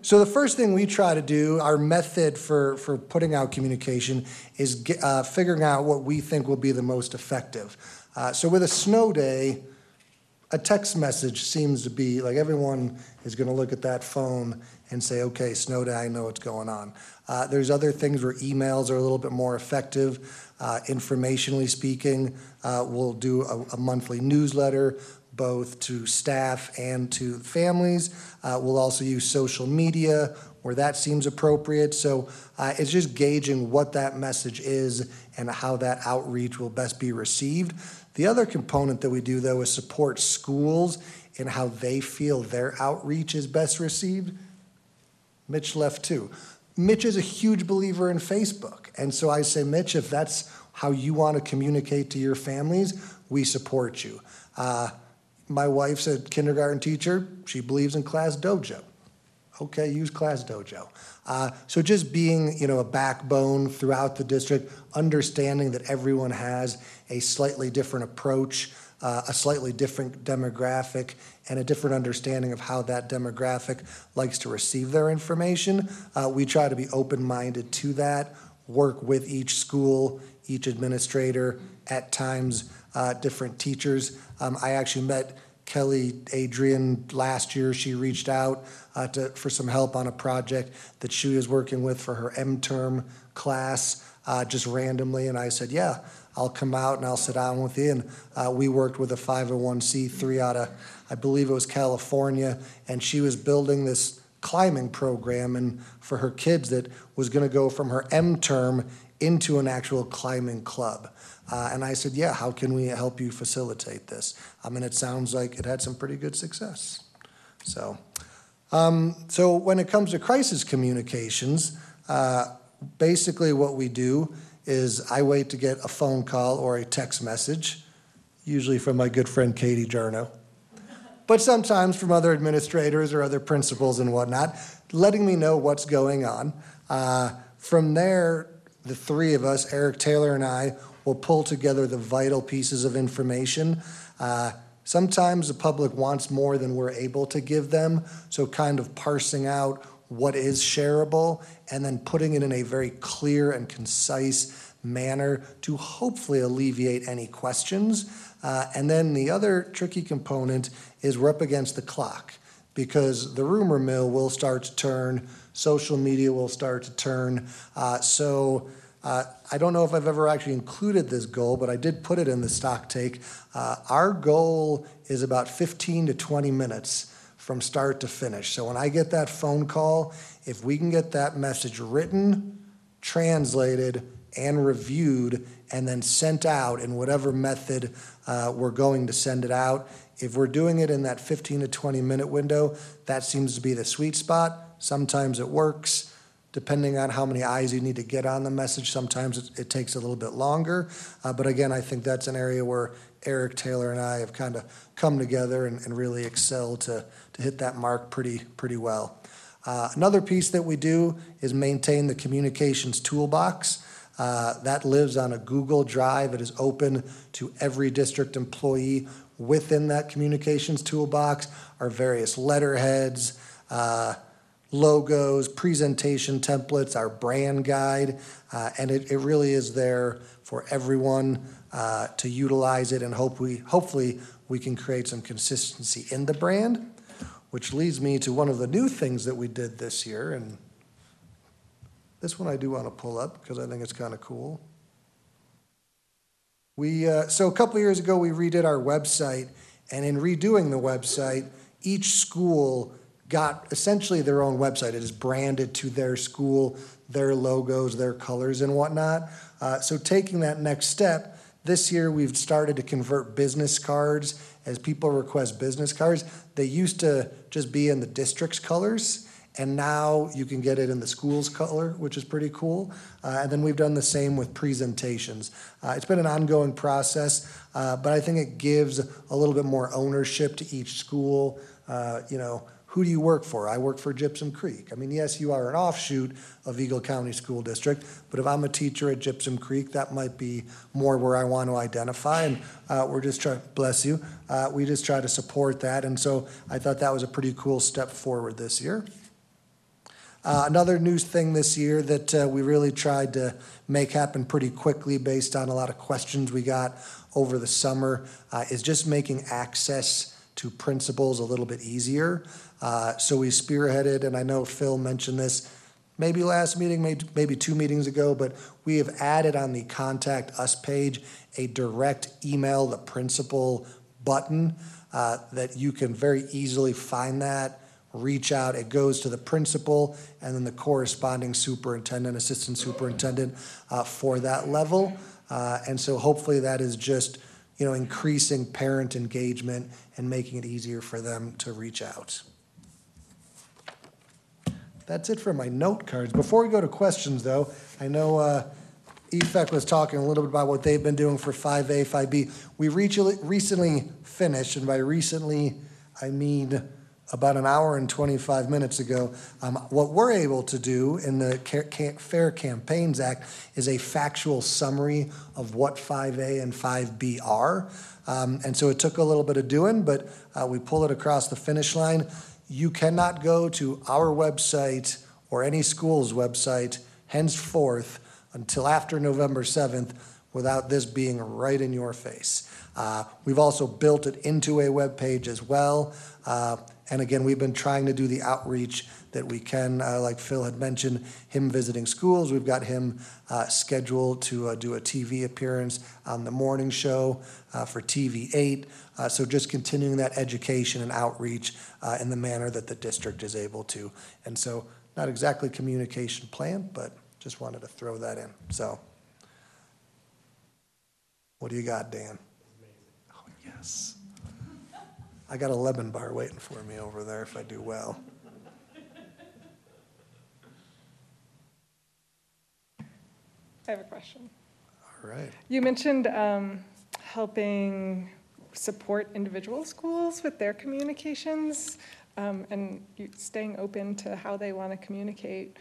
so the first thing we try to do, our method for, for putting out communication, is get, uh, figuring out what we think will be the most effective. Uh, so with a snow day, a text message seems to be like everyone is going to look at that phone and say, okay, snow day, I know what's going on. Uh, there's other things where emails are a little bit more effective. Uh, informationally speaking, uh, we'll do a, a monthly newsletter both to staff and to families. Uh, we'll also use social media where that seems appropriate. So uh, it's just gauging what that message is and how that outreach will best be received. The other component that we do, though, is support schools in how they feel their outreach is best received. Mitch left too. Mitch is a huge believer in Facebook. And so I say, Mitch, if that's how you want to communicate to your families, we support you. Uh, my wife's a kindergarten teacher. She believes in Class Dojo. Okay, use Class Dojo. Uh, so just being, you know, a backbone throughout the district, understanding that everyone has a slightly different approach, uh, a slightly different demographic, and a different understanding of how that demographic likes to receive their information. Uh, we try to be open-minded to that, work with each school, each administrator, at times uh, different teachers. Um, I actually met Kelly Adrian last year. She reached out uh, to, for some help on a project that she was working with for her M term class uh, just randomly. And I said, Yeah, I'll come out and I'll sit down with you. And uh, we worked with a 501c3 out of, I believe it was California, and she was building this climbing program and for her kids that was going to go from her M term into an actual climbing club. Uh, and I said, Yeah, how can we help you facilitate this? I mean, it sounds like it had some pretty good success. So, um, so when it comes to crisis communications, uh, basically what we do is I wait to get a phone call or a text message, usually from my good friend Katie Jarnot, but sometimes from other administrators or other principals and whatnot, letting me know what's going on. Uh, from there, the three of us, Eric Taylor and I, will pull together the vital pieces of information. Uh, sometimes the public wants more than we're able to give them, so kind of parsing out what is shareable and then putting it in a very clear and concise manner to hopefully alleviate any questions. Uh, and then the other tricky component is we're up against the clock because the rumor mill will start to turn, social media will start to turn. Uh, so uh, I don't know if I've ever actually included this goal, but I did put it in the stock take. Uh, our goal is about 15 to 20 minutes from start to finish. So when I get that phone call, if we can get that message written, translated, and reviewed and then sent out in whatever method uh, we're going to send it out. If we're doing it in that 15 to 20 minute window, that seems to be the sweet spot. Sometimes it works, depending on how many eyes you need to get on the message. Sometimes it, it takes a little bit longer. Uh, but again, I think that's an area where Eric Taylor and I have kind of come together and, and really excel to, to hit that mark pretty, pretty well. Uh, another piece that we do is maintain the communications toolbox. Uh, that lives on a Google Drive. It is open to every district employee within that communications toolbox are various letterheads, uh, logos, presentation templates, our brand guide, uh, and it, it really is there for everyone uh, to utilize it and hope we, hopefully we can create some consistency in the brand, which leads me to one of the new things that we did this year, and this one I do want to pull up because I think it's kind of cool. We, uh, so a couple years ago, we redid our website, and in redoing the website, each school got essentially their own website. It is branded to their school, their logos, their colors, and whatnot. Uh, so taking that next step, this year we've started to convert business cards as people request business cards. They used to just be in the district's colors. And now you can get it in the school's color, which is pretty cool. Uh, and then we've done the same with presentations. Uh, it's been an ongoing process, uh, but I think it gives a little bit more ownership to each school. Uh, you know, who do you work for? I work for Gypsum Creek. I mean, yes, you are an offshoot of Eagle County School District, but if I'm a teacher at Gypsum Creek, that might be more where I want to identify. And uh, we're just trying, bless you, uh, we just try to support that. And so I thought that was a pretty cool step forward this year. Uh, another new thing this year that uh, we really tried to make happen pretty quickly based on a lot of questions we got over the summer uh, is just making access to principals a little bit easier. Uh, so we spearheaded, and I know Phil mentioned this maybe last meeting, maybe, two meetings ago, but we have added on the contact us page a direct email the principal button uh, that you can very easily find that reach out. It goes to the principal and then the corresponding superintendent, assistant superintendent uh, for that level. And so hopefully that is just, you know, increasing parent engagement and making it easier for them to reach out. That's it for my note cards. Before we go to questions, though, I know uh, EFEC was talking a little bit about what they've been doing for 5A, 5B. We recently finished, and by recently, I mean about an hour and 25 minutes ago. Um, what we're able to do in the Fair Campaigns Act is a factual summary of what 5A and 5B are. Um, and so it took a little bit of doing, but uh, we pull it across the finish line. You cannot go to our website or any school's website henceforth until after November 7th without this being right in your face. Uh, we've also built it into a web page as well. Uh, and again, we've been trying to do the outreach that we can, uh, like Phil had mentioned, him visiting schools. We've got him uh, scheduled to uh, do a TV appearance on the morning show uh, for TV8. Uh, so just continuing that education and outreach uh, in the manner that the district is able to. And so, not exactly communication plan, but just wanted to throw that in. So, what do you got, Dan? Oh, yes. I got a lemon bar waiting for me over there if I do well. I have a question. All right. You mentioned um, helping support individual schools with their communications um, and staying open to how they want to communicate.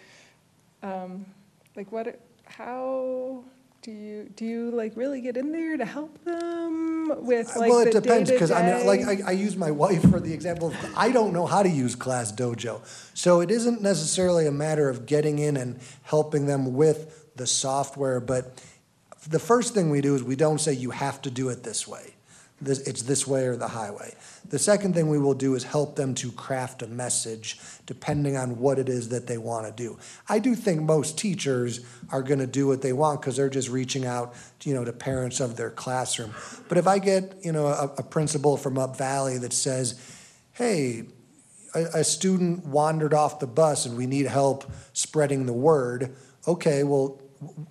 Um, like, what, how do you do you like really get in there to help them with like well, it the depends because I mean, like I, I use my wife for the example. Of, I don't know how to use Class Dojo, so it isn't necessarily a matter of getting in and helping them with the software. But the first thing we do is we don't say you have to do it this way. This, it's this way or the highway. The second thing we will do is help them to craft a message depending on what it is that they want to do. I do think most teachers are going to do what they want because they're just reaching out, you know, to parents of their classroom. But if I get, you know, a, a principal from Up Valley that says, "Hey, a, a student wandered off the bus and we need help spreading the word," okay, well,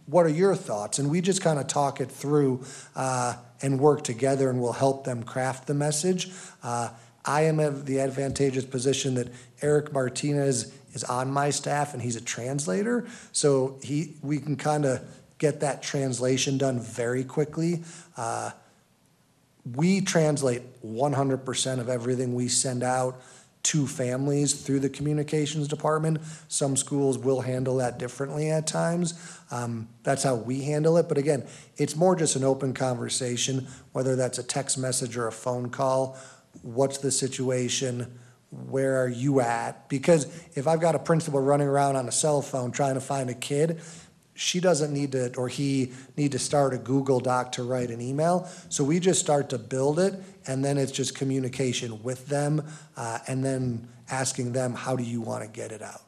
what are your thoughts? And we just kind of talk it through uh, and work together, and we'll help them craft the message. Uh, I am in the advantageous position that Eric Martinez is on my staff, and he's a translator, so he we can kind of get that translation done very quickly. Uh, we translate 100% of everything we send out to families through the communications department. Some schools will handle that differently at times. Um, that's how we handle it. But again, it's more just an open conversation, whether that's a text message or a phone call. What's the situation? Where are you at? Because if I've got a principal running around on a cell phone trying to find a kid, she doesn't need to, or he need to start a Google Doc to write an email. So we just start to build it, and then it's just communication with them, uh, and then asking them, how do you want to get it out?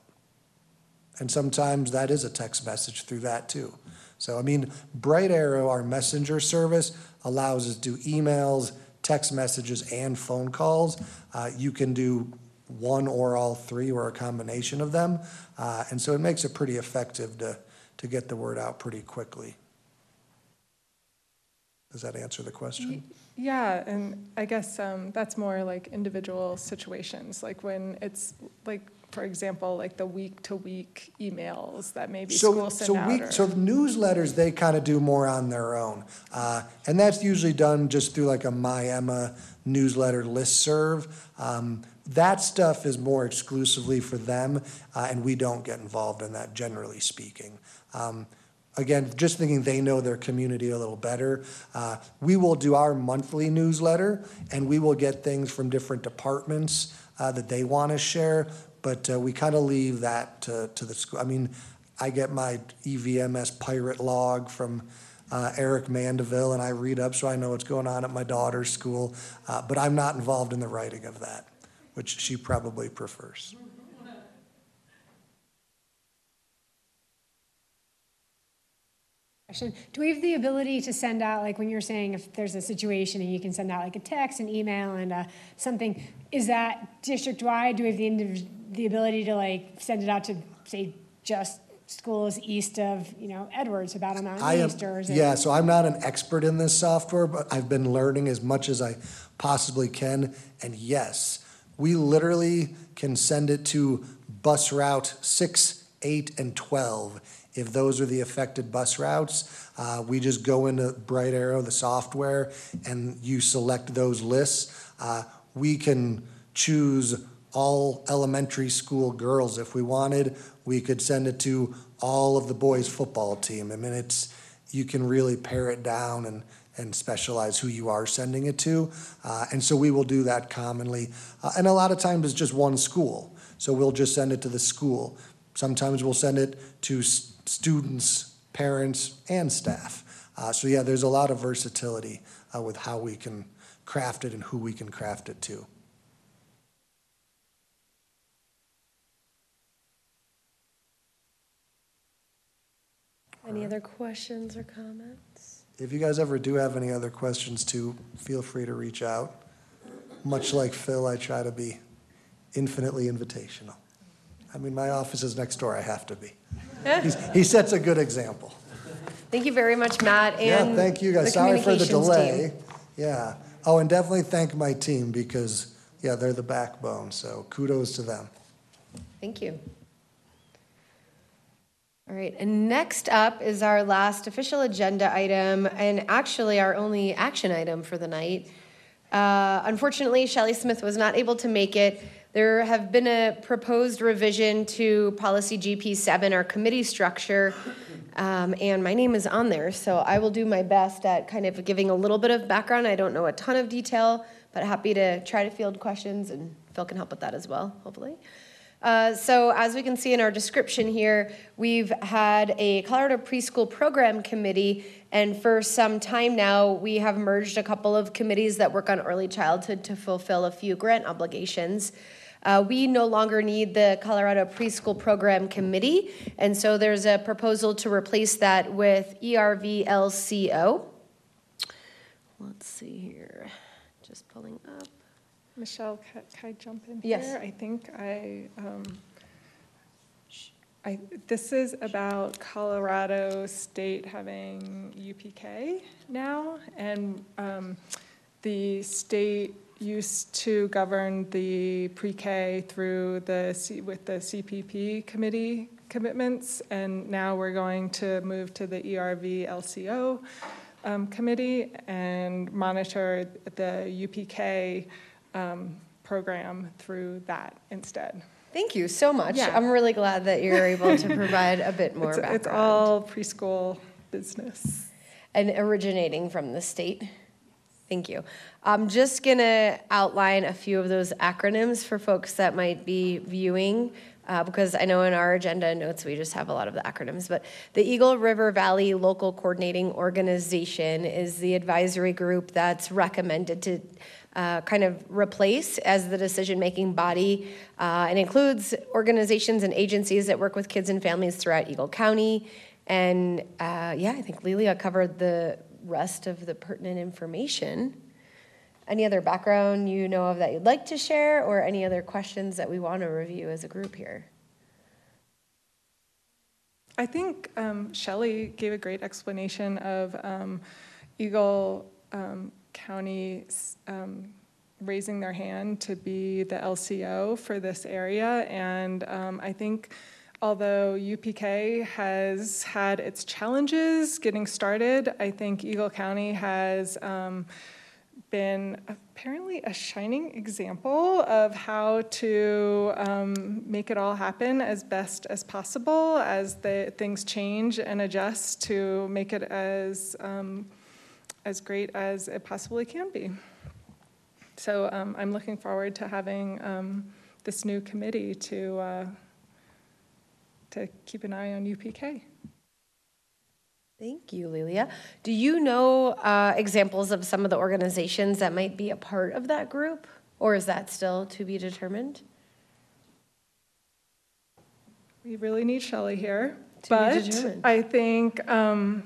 And sometimes that is a text message through that too. So, I mean, Bright Arrow, our messenger service, allows us to do emails, text messages, and phone calls. Uh, you can do one or all three or a combination of them. Uh, and so it makes it pretty effective to, to get the word out pretty quickly. Does that answer the question? Yeah, and I guess um, that's more like individual situations, like when it's like, for example, like the week-to-week emails that maybe So, schools so send out. we, or- so newsletters, they kind of do more on their own. Uh, and that's usually done just through like a My Emma newsletter listserv. Um, that stuff is more exclusively for them, uh, and we don't get involved in that, generally speaking. Um, again, just thinking they know their community a little better. Uh, we will do our monthly newsletter, and we will get things from different departments uh, that they want to share. But uh, we kind of leave that to, to the school. I mean, I get my EVMS pirate log from uh, Eric Mandeville, and I read up so I know what's going on at my daughter's school. Uh, but I'm not involved in the writing of that, which she probably prefers. Do we have the ability to send out, like when you're saying if there's a situation and you can send out like a text, an email, and uh, something, is that district-wide? Do we have the, indiv- the ability to like send it out to, say, just schools east of, you know, Edwards, about a mountain am, east, or is it? yeah, so I'm not an expert in this software, but I've been learning as much as I possibly can. And yes, we literally can send it to bus route six, eight, and 12. If those are the affected bus routes, uh, we just go into Bright Arrow, the software, and you select those lists. Uh, we can choose all elementary school girls if we wanted. We could send it to all of the boys' football team. I mean, it's, you can really pare it down and, and specialize who you are sending it to. Uh, and so we will do that commonly. Uh, and a lot of times it's just one school. So we'll just send it to the school. Sometimes we'll send it to s- students, parents, and staff. Uh, so yeah, there's a lot of versatility uh, with how we can craft it and who we can craft it to. Any other questions or comments? If you guys ever do have any other questions too, feel free to reach out. Much like Phil, I try to be infinitely invitational. I mean, my office is next door, I have to be. He's, he sets a good example. Thank you very much, Matt, and Yeah, thank you guys. the Sorry for the communications delay. team. Yeah. Oh, and definitely thank my team because, yeah, they're the backbone, so kudos to them. Thank you. All right, and next up is our last official agenda item, and actually our only action item for the night. Uh, Unfortunately, Shelley Smith was not able to make it. There have been a proposed revision to policy GP7, our committee structure, um, and my name is on there, so I will do my best at kind of giving a little bit of background. I don't know a ton of detail, but happy to try to field questions, and Phil can help with that as well, hopefully. Uh, so as we can see in our description here, we've had a Colorado Preschool Program Committee, and for some time now, we have merged a couple of committees that work on early childhood to fulfill a few grant obligations. Uh, we no longer need the Colorado Preschool Program Committee, and so there's a proposal to replace that with ERVLCO. Let's see here, just pulling up. Michelle, ca- can I jump in Yes. here? I think I, um, I, this is about Colorado State having UPK now, and um, the state used to govern the pre-K through the, C- with the CPP committee commitments, and now we're going to move to the ERV LCO um, committee and monitor the UPK um, program through that instead. Thank you so much. Yeah. I'm really glad that you're able to provide a bit more It's, background. it's all preschool business. and originating from the state. Thank you. I'm just going to outline a few of those acronyms for folks that might be viewing, uh, because I know in our agenda notes we just have a lot of the acronyms. But the Eagle River Valley Local Coordinating Organization is the advisory group that's recommended to uh, kind of replace as the decision-making body uh, and includes organizations and agencies that work with kids and families throughout Eagle County. And uh, yeah, I think Lelia covered the rest of the pertinent information. Any other background you know of that you'd like to share, or any other questions that we want to review as a group here? I think um, Shelley gave a great explanation of um, Eagle um, County um, raising their hand to be the LCO for this area. And um, I think although UPK has had its challenges getting started, I think Eagle County has um, been apparently a shining example of how to um, make it all happen as best as possible as the things change and adjust to make it as um, as great as it possibly can be. So um, I'm looking forward to having um, this new committee to uh, to keep an eye on UPK. Thank you, Lelia. Do you know uh, examples of some of the organizations that might be a part of that group, or is that still to be determined? We really need Shelley here, To but. I think, um,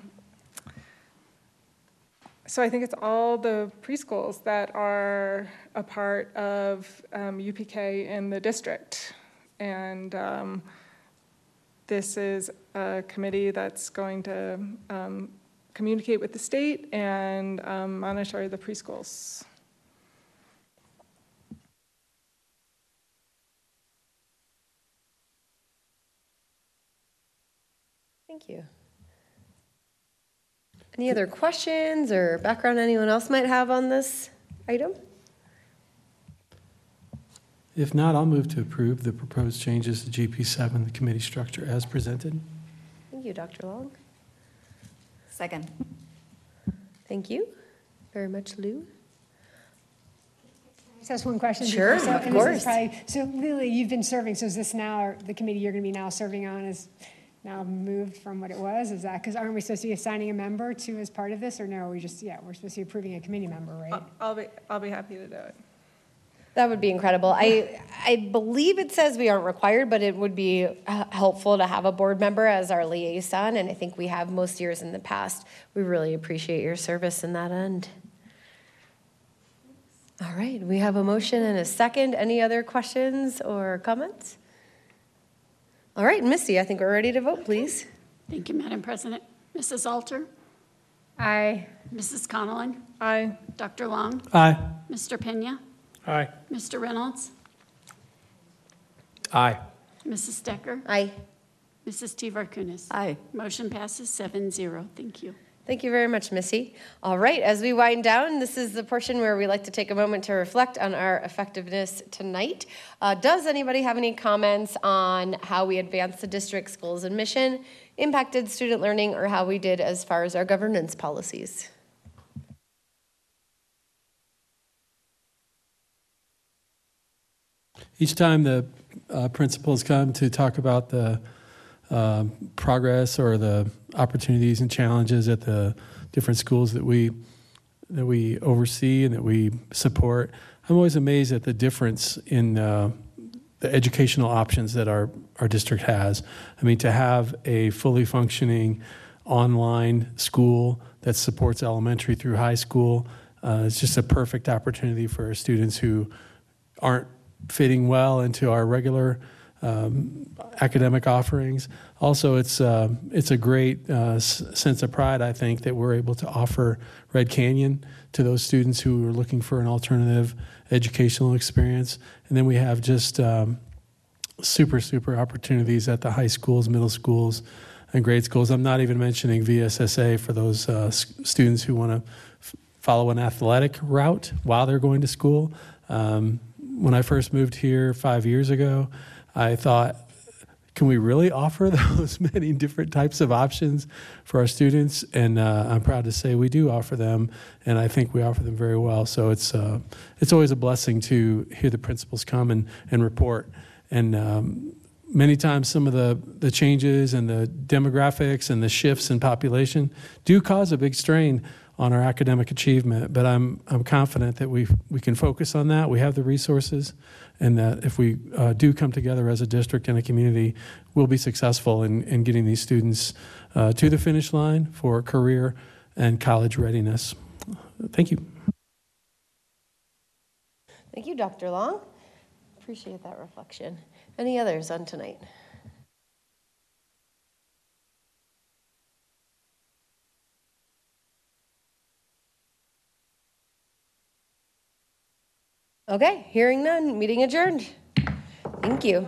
so I think it's all the preschools that are a part of um, UPK in the district. And um, this is a committee that's going to um, communicate with the state and um, monitor the preschools. Thank you. Any other questions or background anyone else might have on this item? If not, I'll move to approve the proposed changes to GP7, the committee structure as presented. Thank you, Dr. Long. Second. Thank you very much, Lou. Just ask one question. Sure, so- of and this is course. probably- So Lily, you've been serving, so is this now, the committee you're going to be now serving on is now moved from what it was? Is that, because aren't we supposed to be assigning a member to as part of this, or no, are we just, yeah, we're supposed to be approving a committee member, right? I'll be, I'll be happy to do it. That would be incredible. I, I believe it says we aren't required, but it would be uh, helpful to have a board member as our liaison, and I think we have most years in the past. We really appreciate your service in that end. All right, we have a motion and a second. Any other questions or comments? All right, Missy, I think we're ready to vote, please. Thank you, Madam President. Mrs. Alter? Aye. Mrs. Connolly? Aye. Dr. Long? Aye. Mr. Pena? Aye. Mr. Reynolds? Aye. Mrs. Decker? Aye. Mrs. T. Kunis. Aye. Motion passes seven zero. Thank you. Thank you very much, Missy. All right, as we wind down, this is the portion where we like to take a moment to reflect on our effectiveness tonight. Uh, does anybody have any comments on how we advanced the district's goals and mission, impacted student learning, or how we did as far as our governance policies? Each time the uh, principals come to talk about the um, progress or the opportunities and challenges at the different schools that we that we oversee and that we support, I'm always amazed at the difference in uh, the educational options that our our district has. I mean, to have a fully functioning online school that supports elementary through high school, uh, it's just a perfect opportunity for students who aren't fitting well into our regular um, academic offerings. Also, it's uh, it's a great uh, s- sense of pride, I think, that we're able to offer Red Canyon to those students who are looking for an alternative educational experience. And then we have just um, super super opportunities at the high schools, middle schools, and grade schools. I'm not even mentioning VSSA for those uh, s- students who want to f- follow an athletic route while they're going to school. Um, when I first moved here five years ago, I thought, can we really offer those many different types of options for our students? And uh, I'm proud to say we do offer them, and I think we offer them very well. So it's uh, it's always a blessing to hear the principals come and, and report. And um, many times, some of the, the changes and the demographics and the shifts in population do cause a big strain on our academic achievement. But I'm I'm confident that we we can focus on that. We have the resources, and that if we uh, do come together as a district and a community, we'll be successful in, in getting these students uh, to the finish line for career and college readiness. Thank you. Thank you, Dr. Long. Appreciate that reflection. Any others on tonight? Okay, hearing none, meeting adjourned. Thank you.